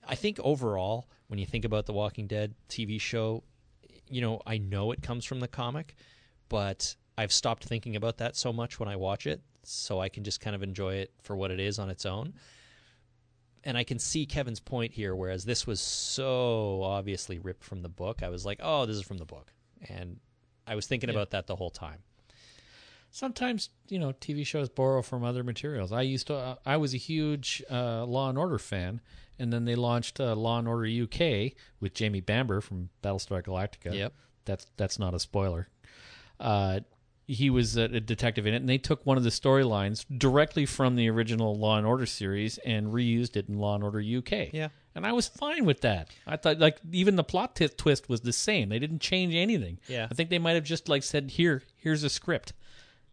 I think overall, when you think about the Walking Dead TV show, you know, I know it comes from the comic, but I've stopped thinking about that so much when I watch it, so I can just kind of enjoy it for what it is on its own. And I can see Kevin's point here, whereas this was so obviously ripped from the book. I was like, oh, this is from the book. And I was thinking Yeah. about that the whole time. Sometimes, you know, TV shows borrow from other materials. I used to, uh, I was a huge uh, Law and Order fan, and then they launched uh, Law and Order UK with Jamie Bamber from Battlestar Galactica. Yep. That's that's not a spoiler. Uh, he was a, a detective in it, and they took one of the storylines directly from the original Law and Order series and reused it in Law and Order UK. Yeah. and I was fine with that. I thought like even the plot t- twist was the same. They didn't change anything. Yeah. I think they might have just like said, "Here, here's a script,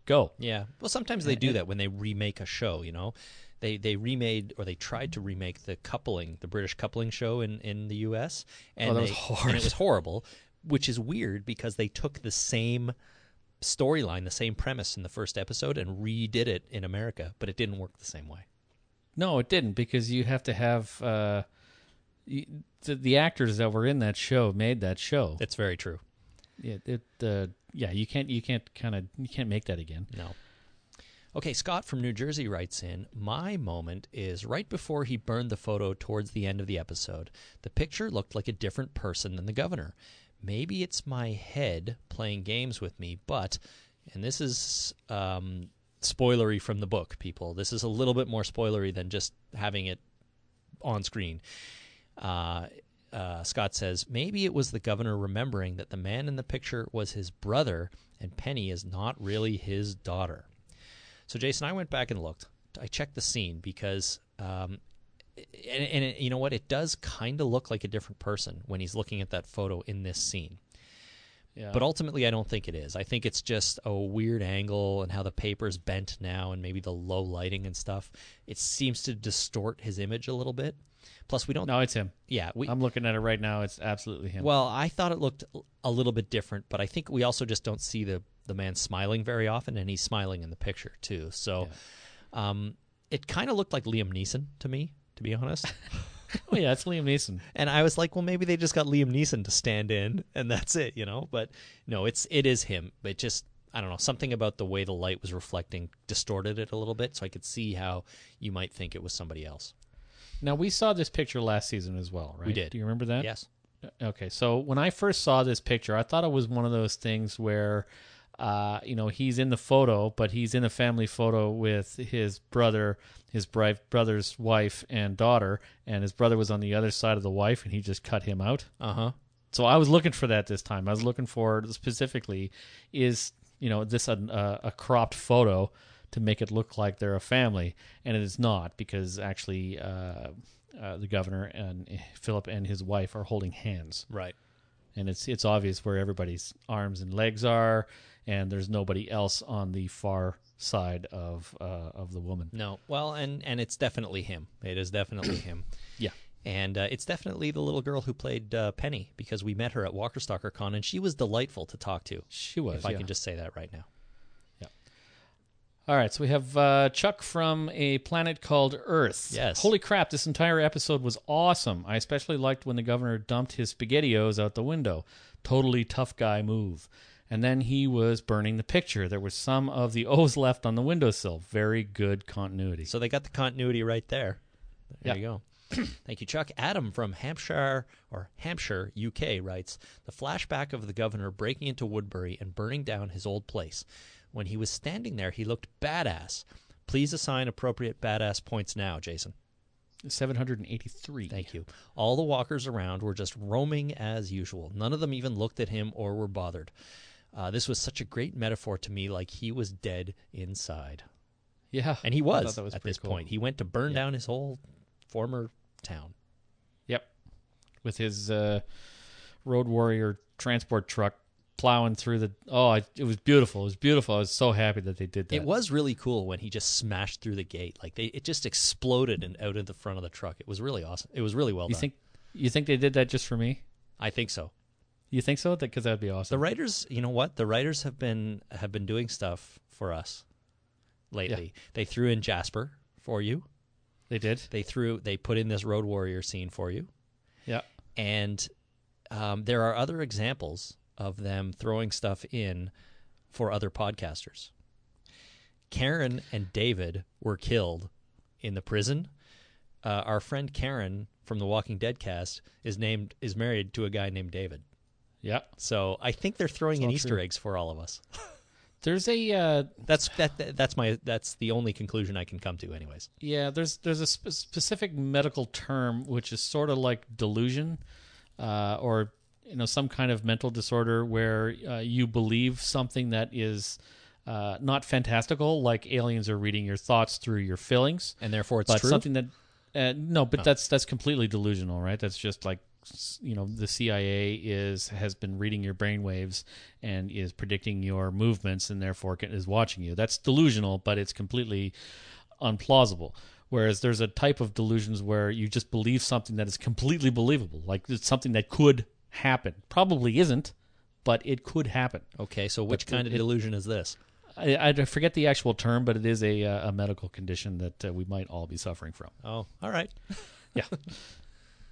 go." Yeah. Well, sometimes they do that when they remake a show. You know, they they remade or they tried to remake the coupling, the British coupling show in in the U.S. and Oh, that was they- hard. and it was horrible, which is weird because they took the same storyline, the same premise in the first episode, and redid it in America, but it didn't work the same way. No, it didn't because you have to have uh, the, the actors that were in that show made that show. It's very true. Yeah, it, uh, yeah, you can't you can't kind of you can't make that again. No. Okay, Scott from New Jersey writes in My moment is right before he burned the photo towards the end of the episode. The picture looked like a different person than the governor. Maybe it's my head playing games with me, but, and this is um, spoilery from the book, people. This is a little bit more spoilery than just having it on screen. Uh, uh, Scott says, maybe it was the governor remembering that the man in the picture was his brother and Penny is not really his daughter. So, Jason, I went back and looked. I checked the scene because, um, and, and it, you know what? It does kind of look like a different person when he's looking at that photo in this scene. Yeah, But ultimately, I don't think it is. I think it's just a weird angle and how the paper's bent now and maybe the low lighting and stuff. It seems to distort his image a little bit. Plus, we don't. no, it's him. Yeah, we. I'm looking at it right now. It's absolutely him. Well, I thought it looked a little bit different, but I think we also just don't see the the man smiling very often, and he's smiling in the picture too. So, um, it kind of looked like Liam Neeson to me, to be honest. oh yeah, it's Liam Neeson. and I was like, well, maybe they just got Liam Neeson to stand in, and that's it, you know. But no, it's it is him. It just I don't know something about the way the light was reflecting distorted it a little bit, so I could see how you might think it was somebody else. Now we saw this picture last season as well, right? We did. Do you remember that? Yes. Okay, so when I first saw this picture, I thought it was one of those things where, uh, you know, he's in the photo, but he's in a family photo with his brother, his bri- brother's wife and daughter, and his brother was on the other side of the wife, and he just cut him out. Uh huh. So I was looking for that this time. I was looking for specifically is you know this a, a cropped photo to make it look like they're a family, and it is not because actually uh, uh, the governor and Philip and his wife are holding hands, Right. and it's it's obvious where everybody's arms and legs are, and there's nobody else on the far side of uh, of the woman. No. Well, and and it's definitely him. It is definitely him. Yeah. And uh, it's definitely the little girl who played uh, Penny because we met her at Walker Stalker Con and she was delightful to talk to. She was. if I can just say that right now. All right, so we have uh, Chuck from a planet called Earth. Yes. Holy crap, this entire episode was awesome. I especially liked when the governor dumped his SpaghettiOs out the window. Totally tough guy move. And then he was burning the picture. There was some of the O's left on the windowsill. Very good continuity. So they got the continuity right there. There Yeah. you go. Thank you, Chuck. Adam from Hampshire or Hampshire, UK writes The flashback of the governor breaking into Woodbury and burning down his old place. When he was standing there, he looked badass. Please assign appropriate badass points now, Jason. 783. Thank you. All the walkers around were just roaming as usual. None of them even looked at him or were bothered. Uh, this was such a great metaphor to me, like he was dead inside. Yeah. And he was, was at this cool. point. He went to burn Yeah. down his whole former town. Yep. With his uh, road warrior transport truck plowing through the. Oh, I, it was beautiful. It was beautiful. I was so happy that they did that. It was really cool when he just smashed through the gate. Like they, it just exploded and out of the front of the truck. It was really awesome. It was really well You done. think? You think they did that just for me? I think so. You think so? Because that'd be awesome. The writers, you know what? The writers have been have been doing stuff for us lately. They threw in Jasper for you. they did. They threw they put in this road warrior scene for you. Yeah. And um, there are other examples of them throwing stuff in for other podcasters. Karen and David were killed in the prison. Uh, our friend Karen from the Walking Dead cast is named is married to a guy named David. Yeah. So I think they're throwing in Easter true. eggs for all of us. There's a uh, That's that, that. That's my. That's the only conclusion I can come to, anyways. yeah. There's there's a sp- specific medical term which is sort of like delusion, uh, or you know some kind of mental disorder where uh, you believe something that is uh, not fantastical, like aliens are reading your thoughts through your feelings, And therefore, it's but true. something that uh, no, but that's that's completely delusional, right? That's just like you know the CIA is has been reading your brainwaves and is predicting your movements and therefore is watching you. That's delusional, but it's completely unplausible. Whereas there's a type of delusions where you just believe something that is completely believable, like it's something that could happen. Probably isn't, but it could happen. Okay, so which But kind of it- delusion is this? I, I forget the actual term, but it is a uh, a medical condition that uh, we might all be suffering from. Oh, all right. Yeah.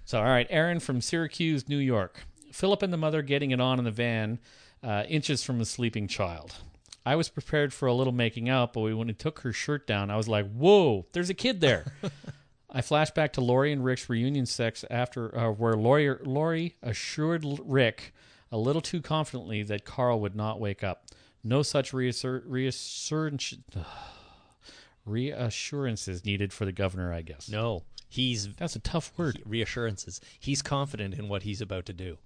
so, all right, Aaron from Syracuse, New York. Philip and the mother getting it on in the van, uh, inches from a sleeping child. I was prepared for a little making out, but when he took her shirt down, I was like, "Whoa, there's a kid there." I flash back to Lori and Rick's reunion sex after, uh, where Lori, Lori assured Rick a little too confidently that Carl would not wake up. No such reassur- reassurance, reassurances needed for the governor, I guess. No, he's That's a tough word. reassurances. He's confident in what he's about to do.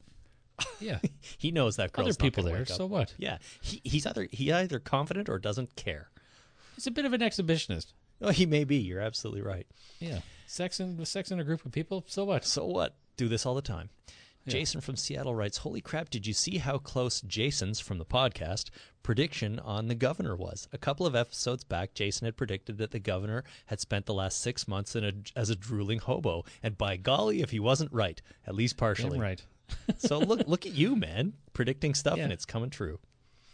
Yeah. He knows that girl's Other people there, so what? Yeah, he, he's either he either confident or doesn't care. He's a bit of an exhibitionist. Oh, he may be. You're absolutely right. Yeah. Sex in sex in a group of people, so what? So what? Do this all the time. Jason from Seattle writes, "Holy crap! Did you see how close Jason's from the podcast prediction on the governor was? A couple of episodes back, Jason had predicted that the governor had spent the last six months in a, as a drooling hobo, and by golly, if he wasn't right, at least partially. Damn right. so look, look at you, man, predicting stuff, Yeah. and it's coming true.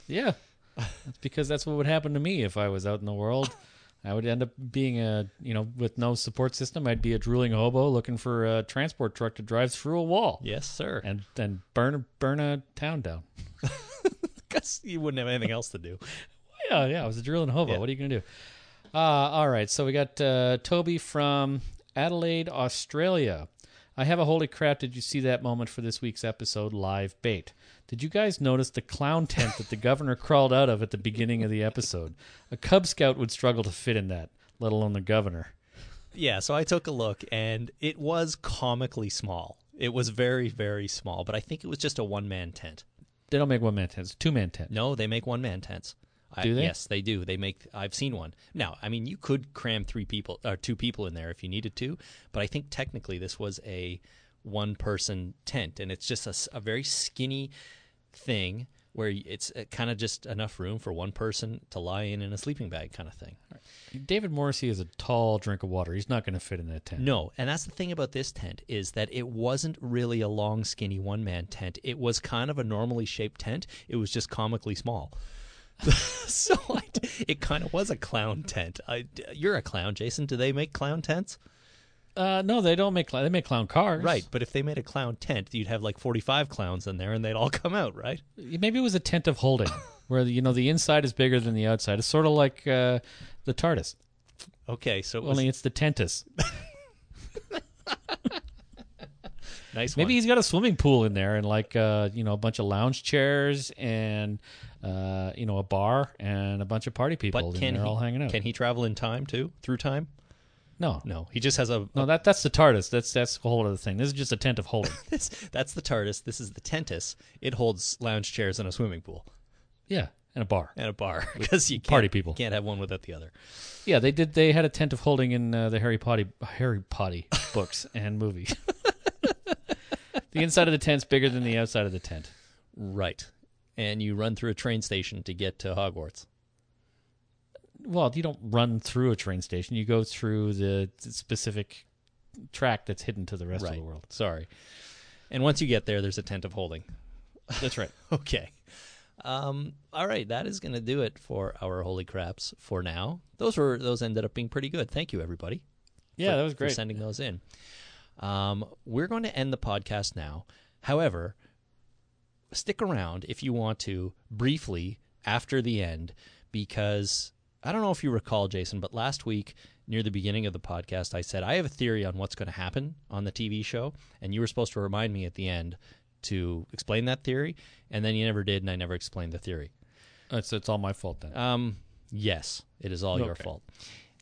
Yeah. That's because that's what would happen to me if I was out in the world. I would end up being a, you know, with no support system. I'd be a drooling hobo looking for a transport truck to drive through a wall Yes, sir. and then burn burn a town down. Because you wouldn't have anything else to do. Yeah, yeah. I was a drooling hobo. Yeah. What are you gonna do? Uh, all right. So we got uh, Toby from Adelaide, Australia. I have a holy crap. Did you see that moment for this week's episode, Live Bait? Did you guys notice the clown tent that the governor crawled out of at the beginning of the episode? A Cub Scout would struggle to fit in that, let alone the governor. Yeah, so I took a look, and it was comically small. It was very, very small, but I think it was just a one man tent. They don't make one man tents, two man tent. No, they make one man tents. I, Do they? Yes, they do. They make. I've seen one. Now, I mean, you could cram three people or two people in there if you needed to, but I think technically this was a one person tent, and it's just a very skinny thing where it's uh, kind of just enough room for one person to lie in in a sleeping bag kind of thing. David Morrissey is a tall drink of water. He's not going to fit in that tent. No, and that's the thing about this tent is that it wasn't really a long, skinny one man tent. It was kind of a normally shaped tent. It was just comically small. so I, it kind of was a clown tent. I, you're a clown, Jason. Do they make clown tents? Uh, no, they don't make clown. They make clown cars. Right, but if they made a clown tent, you'd have like 45 clowns in there, and they'd all come out, right? Maybe it was a tent of holding, where you know the inside is bigger than the outside. It's sort of like uh, the TARDIS, Okay, so it was, only it's the tentus. Nice. Maybe one. he's got a swimming pool in there and like uh, you know a bunch of lounge chairs and uh, you know a bar and a bunch of party people But and can they're he, all hanging out. Can he travel in time too? Through time? no, No, he just has a. no, that that's the TARDIS. That's that's a whole other thing. This is just a tent of holding. This, that's the TARDIS. This is the Tentis. It holds lounge chairs and a swimming pool yeah, and a bar. and a bar because you can't, Party people. can't have one without the other. Yeah, they did. They had a tent of holding in uh, the Harry Potty Harry Potty books and movie. the inside of the tent's bigger than the outside of the tent. Right. And you run through a train station to get to Hogwarts. Well, you don't run through a train station. You go through the, specific track that's hidden to the rest right. of the world. Sorry. And once you get there, there's a tent of holding. That's right. Okay. Um, all right, that is going to do it for our holy craps for now. Those were those ended up being pretty good. Thank you, everybody. Yeah, for- that was for great. sending those in. Um, we're going to end the podcast now. However, stick around if you want to briefly after the end because I don't know if you recall, Jason, but last week near the beginning of the podcast, I said I have a theory on what's going to happen on the TV show, and you were supposed to remind me at the end to explain that theory, and then you never did, and I never explained the theory. It's it's all my fault then. Um, yes, it is all your fault.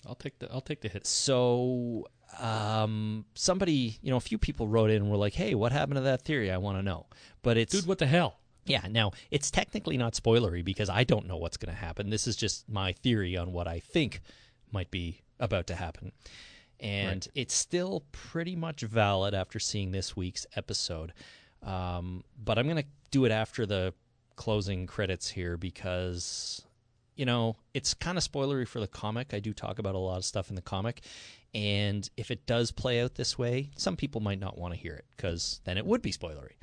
I'll take the I'll take the hits. So, um, somebody, you know, a few people wrote in and were like, "Hey, what happened to that theory? I want to know." But it's Dude, what the hell? yeah. Now it's technically not spoilery because I don't know what's going to happen. This is just my theory on what I think might be about to happen, and it's still pretty much valid after seeing this week's episode. Um, but I'm going to do it after the closing credits here because you know, it's kind of spoilery for the comic. I do talk about a lot of stuff in the comic. And if it does play out this way, some people might not want to hear it because then it would be spoilery.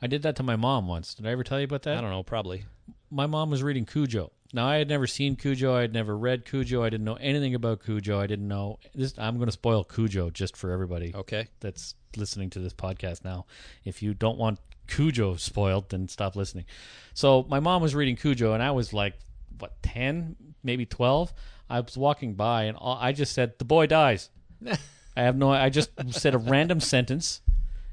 I did that to my mom once. Did I ever tell you about that? I don't know, probably. my mom was reading Cujo. Now I had never seen Cujo. I had never read Cujo. I didn't know anything about Cujo. I didn't know this. I'm going to spoil Cujo just for everybody Okay. that's listening to this podcast now. If you don't want Cujo spoiled, then stop listening. So my mom was reading Cujo, and I was like, what, ten, maybe twelve. I was walking by, and all, I just said, "The boy dies." I have no. I just said a random sentence,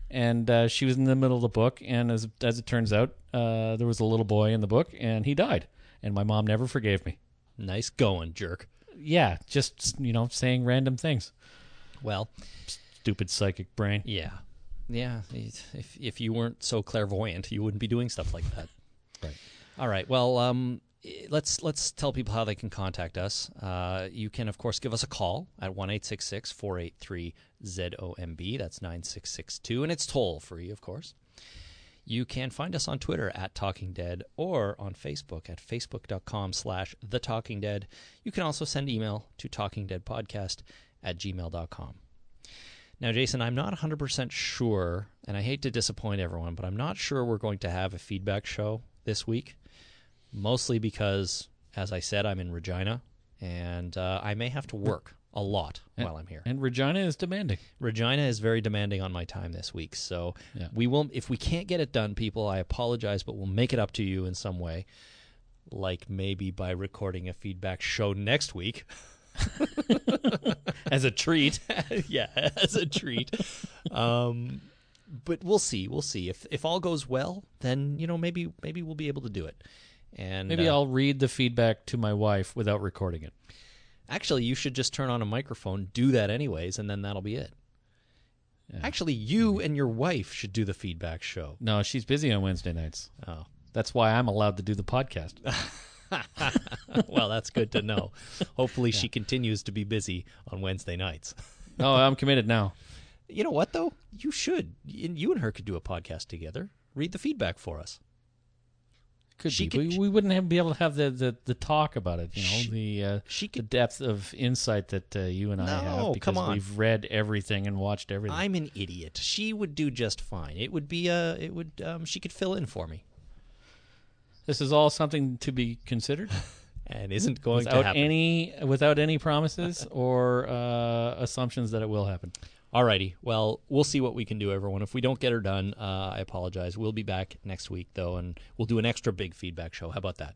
and uh, she was in the middle of the book. And as as it turns out, uh, there was a little boy in the book, and he died. And my mom never forgave me. Nice going, jerk. Yeah, just you know, saying random things. Well, Stupid psychic brain. yeah. Yeah. If, if you weren't so clairvoyant, you wouldn't be doing stuff like that. Right. All right. Well, um, let's let's tell people how they can contact us. Uh, you can, of course, give us a call at one eight six six four eight three ZOMB. That's 9662, and it's toll free, of course. You can find us on Twitter at Talking Dead or on Facebook at facebook.com slash The Talking Dead. You can also send email to talkingdeadpodcast at gmail.com. Now, Jason, I'm not 100% sure, and I hate to disappoint everyone, but I'm not sure we're going to have a feedback show this week. Mostly because, as I said, I'm in Regina, and uh, I may have to work a lot while I'm here. And Regina is demanding. Regina is very demanding on my time this week, so Yeah. we will. If we can't get it done, people, I apologize, but we'll make it up to you in some way, like maybe by recording a feedback show next week. As a treat. yeah, as a treat. um, but we'll see. We'll see. If if all goes well, then you know maybe maybe we'll be able to do it. And Maybe uh, I'll read the feedback to my wife without recording it. actually you should just turn on a microphone, do that anyways, and then that'll be it. Actually, you and your wife should do the feedback show. No, she's busy on Wednesday nights. Oh. That's why I'm allowed to do the podcast. well, that's good to know. Hopefully, she continues to be busy on Wednesday nights. oh, I'm committed now. You know what, though? You should. You and her could do a podcast together. Read the feedback for us. Could She be. could- we, we wouldn't have, be able to have the, the, the talk about it. You know, She- the uh, she the depth of insight that uh, you and I No, have because we've read everything and watched everything. I'm an idiot. She would do just fine. It would be a. It would. Um, she could fill in for me, this is all something to be considered and isn't going to without happen. any without any promises or uh, assumptions that it will happen. Alrighty. Well, we'll see what we can do, everyone. If we don't get her done, uh, I apologize. We'll be back next week, though, and we'll do an extra big feedback show. How about that?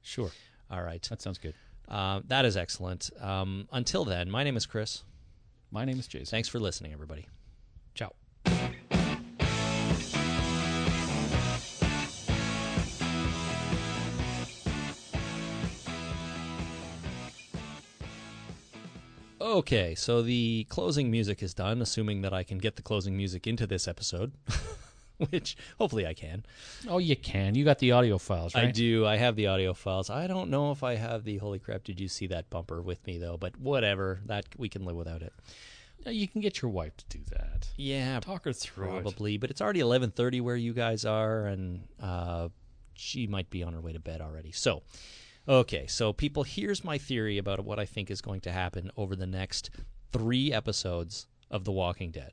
Sure, All right. that sounds good. Uh, that is excellent. Um, until then, my name is Chris. My name is Jason. Thanks for listening, everybody. Okay, so the closing music is done, assuming that I can get the closing music into this episode, which hopefully I can. Oh, you can. You got the audio files, right? I do. I have the audio files. I don't know if I have the holy crap. Did you see that bumper with me though? But whatever. That we can live without it. You can get your wife to do that. Yeah, Talk her through it. probably. But it's already eleven thirty where you guys are, and uh, she might be on her way to bed already. So, okay. So people, here's my theory about what I think is going to happen over the next three episodes of The Walking Dead.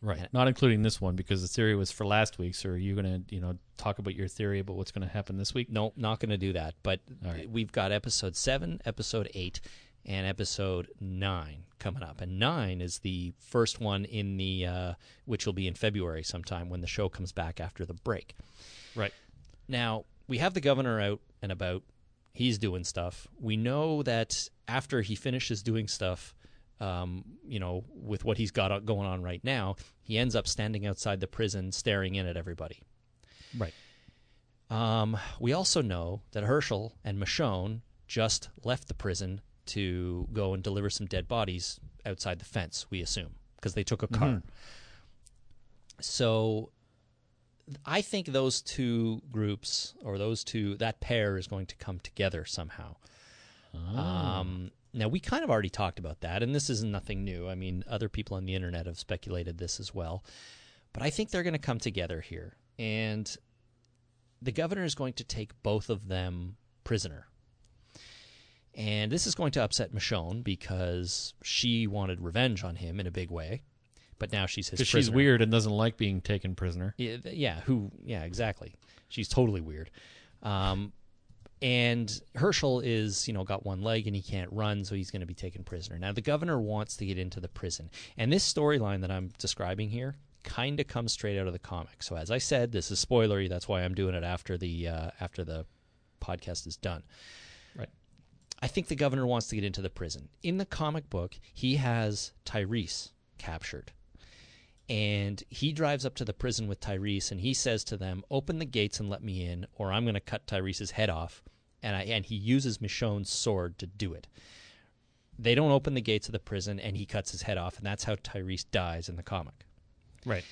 Right. Not including this one because the theory was for last week. So are you going to, you know, talk about your theory about what's going to happen this week? No, not going to do that. But right. we've got episode seven, episode eight, and episode nine coming up. And nine is the first one in the, uh, which will be in February sometime when the show comes back after the break. Right. Now, we have the governor out and about. He's doing stuff. We know that after he finishes doing stuff, um, you know, with what he's got going on right now, he ends up standing outside the prison staring in at everybody. Right. Um, we also know that Hershel and Michonne just left the prison to go and deliver some dead bodies outside the fence, we assume, because they took a car. So I think those two groups or those two, that pair is going to come together somehow. Um, now, we kind of already talked about that, and this is nothing new. I mean, other people on the internet have speculated this as well. But I think they're going to come together here. And the governor is going to take both of them prisoner. And this is going to upset Michonne because she wanted revenge on him in a big way. But now she's his Because she's weird and doesn't like being taken prisoner. Yeah, th- yeah, who? Yeah, exactly. She's totally weird. Um, and Hershel is, you know, got one leg and he can't run, so he's going to be taken prisoner. Now, the governor wants to get into the prison, and this storyline that I'm describing here kind of comes straight out of the comic. So, as I said, this is spoilery. That's why I'm doing it after the uh, after the podcast is done. Right. I think the governor wants to get into the prison. In the comic book, he has Tyreese captured. And he drives up to the prison with Tyreese and he says to them, Open the gates and let me in, or I'm going to cut Tyreese's head off. And, I, and he uses Michonne's sword to do it. They don't open the gates of the prison and he cuts his head off. And that's how Tyreese dies in the comic. Right.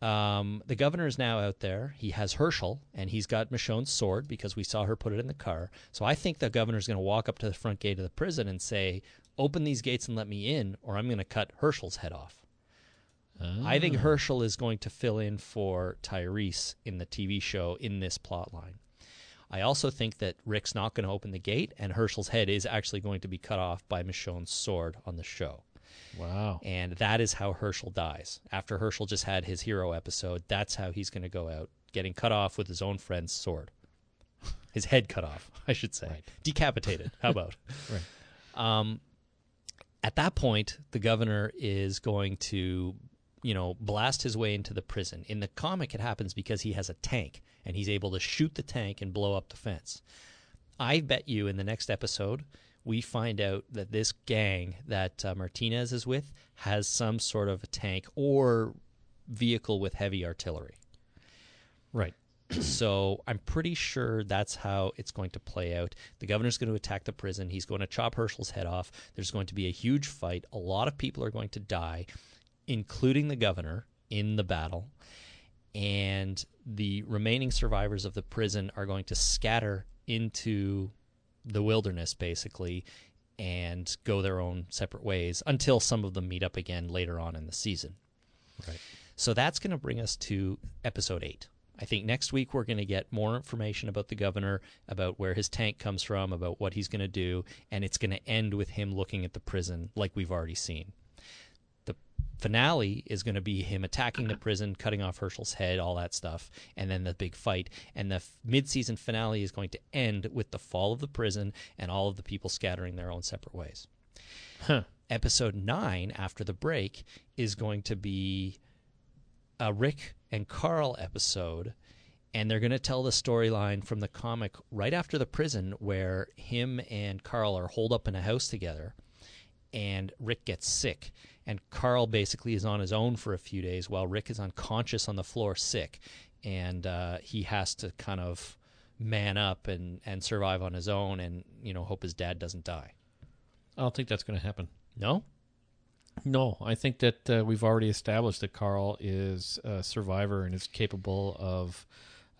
Um, the governor is now out there. He has Hershel, and he's got Michonne's sword because we saw her put it in the car. So I think the governor's going to walk up to the front gate of the prison and say, "Open these gates and let me in, or I'm going to cut Hershel's head off." I think Hershel is going to fill in for Tyreese in the TV show in this plot line. I also think that Rick's not going to open the gate, and Hershel's head is actually going to be cut off by Michonne's sword on the show. Wow. And that is how Hershel dies. After Hershel just had his hero episode, that's how he's going to go out, getting cut off with his own friend's sword. His head cut off, I should say. Right. Decapitated. How about? Right. Um, at that point, the governor is going to, you know, blast his way into the prison. In the comic, it happens because he has a tank and he's able to shoot the tank and blow up the fence. I bet you in the next episode, we find out that this gang that uh, Martinez is with has some sort of a tank or vehicle with heavy artillery. Right. so I'm pretty sure that's how it's going to play out. The governor's going to attack the prison. He's going to chop Hershel's head off. There's going to be a huge fight. A lot of people are going to die, including the governor in the battle. And the remaining survivors of the prison are going to scatter into the wilderness, basically, and go their own separate ways until some of them meet up again later on in the season. Right. So that's going to bring us to episode eight. I think next week we're going to get more information about the governor, about where his tank comes from, about what he's going to do, and it's going to end with him looking at the prison like we've already seen. Finale is going to be him attacking the prison, cutting off Hershel's head, all that stuff, and then the big fight. And the f- mid-season finale is going to end with the fall of the prison and all of the people scattering their own separate ways Huh. episode nine after the break is going to be a Rick and Carl episode, and they're going to tell the storyline from the comic right after the prison, where him and Carl are holed up in a house together, and Rick gets sick. And Carl basically is on his own for a few days while Rick is unconscious on the floor, sick. And uh, he has to kind of man up and, and survive on his own and, you know, hope his dad doesn't die. I don't think that's going to happen. No? No, I think that uh, we've already established that Carl is a survivor and is capable of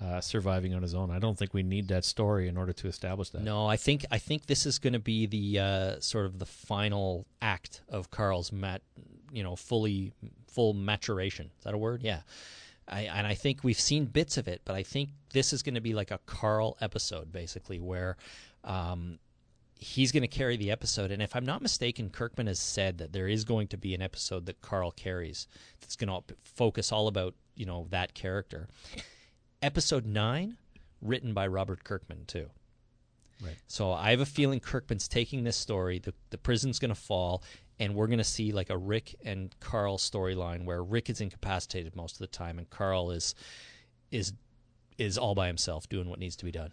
uh, surviving on his own. I don't think we need that story in order to establish that. No, I think I think this is going to be the uh, sort of the final act of Carl's mat, you know, fully full maturation. Is that a word? Yeah. I, and I think we've seen bits of it, but I think this is going to be like a Carl episode, basically, where um, he's going to carry the episode. And if I'm not mistaken, Kirkman has said that there is going to be an episode that Carl carries that's going to focus all about you know that character. Episode nine, written by Robert Kirkman too. Right. So I have a feeling Kirkman's taking this story. The the prison's going to fall, and we're going to see like a Rick and Carl storyline where Rick is incapacitated most of the time, and Carl is is is all by himself doing what needs to be done.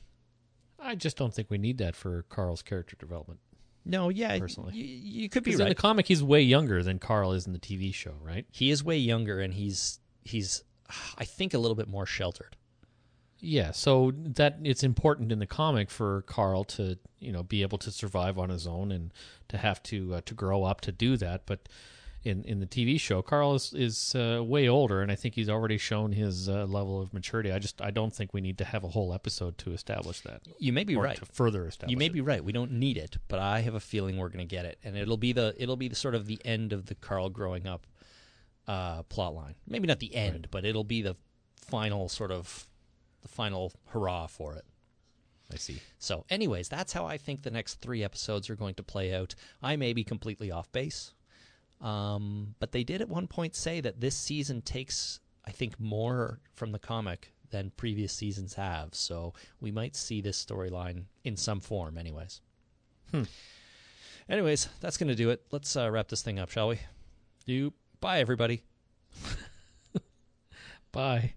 I just don't think we need that for Carl's character development. No, yeah, Personally. you, you could be Because in the comic, he's way younger than Carl is in the TV show, right? he is way younger, and he's he's I think a little bit more sheltered. Yeah, so that it's important in the comic for Carl to you know be able to survive on his own and to have to uh, to grow up to do that. But in in the TV show, Carl is is uh, way older, and I think he's already shown his uh, level of maturity. I just I don't think we need to have a whole episode to establish that. You may be right. to further establish. You may it. be right. We don't need it, but I have a feeling we're going to get it, and it'll be the it'll be the sort of the end of the Carl growing up uh, plot line. Maybe not the end, but it'll be the final sort of the final hurrah for it. I see. So, anyways, that's how I think the next three episodes are going to play out. I may be completely off base, um, but they did at one point say that this season takes, I think, more from the comic than previous seasons have. So we might see this storyline in some form, anyways. Hmm. Anyways, that's going to do it. Let's uh, wrap this thing up, shall we? You Bye, everybody. bye.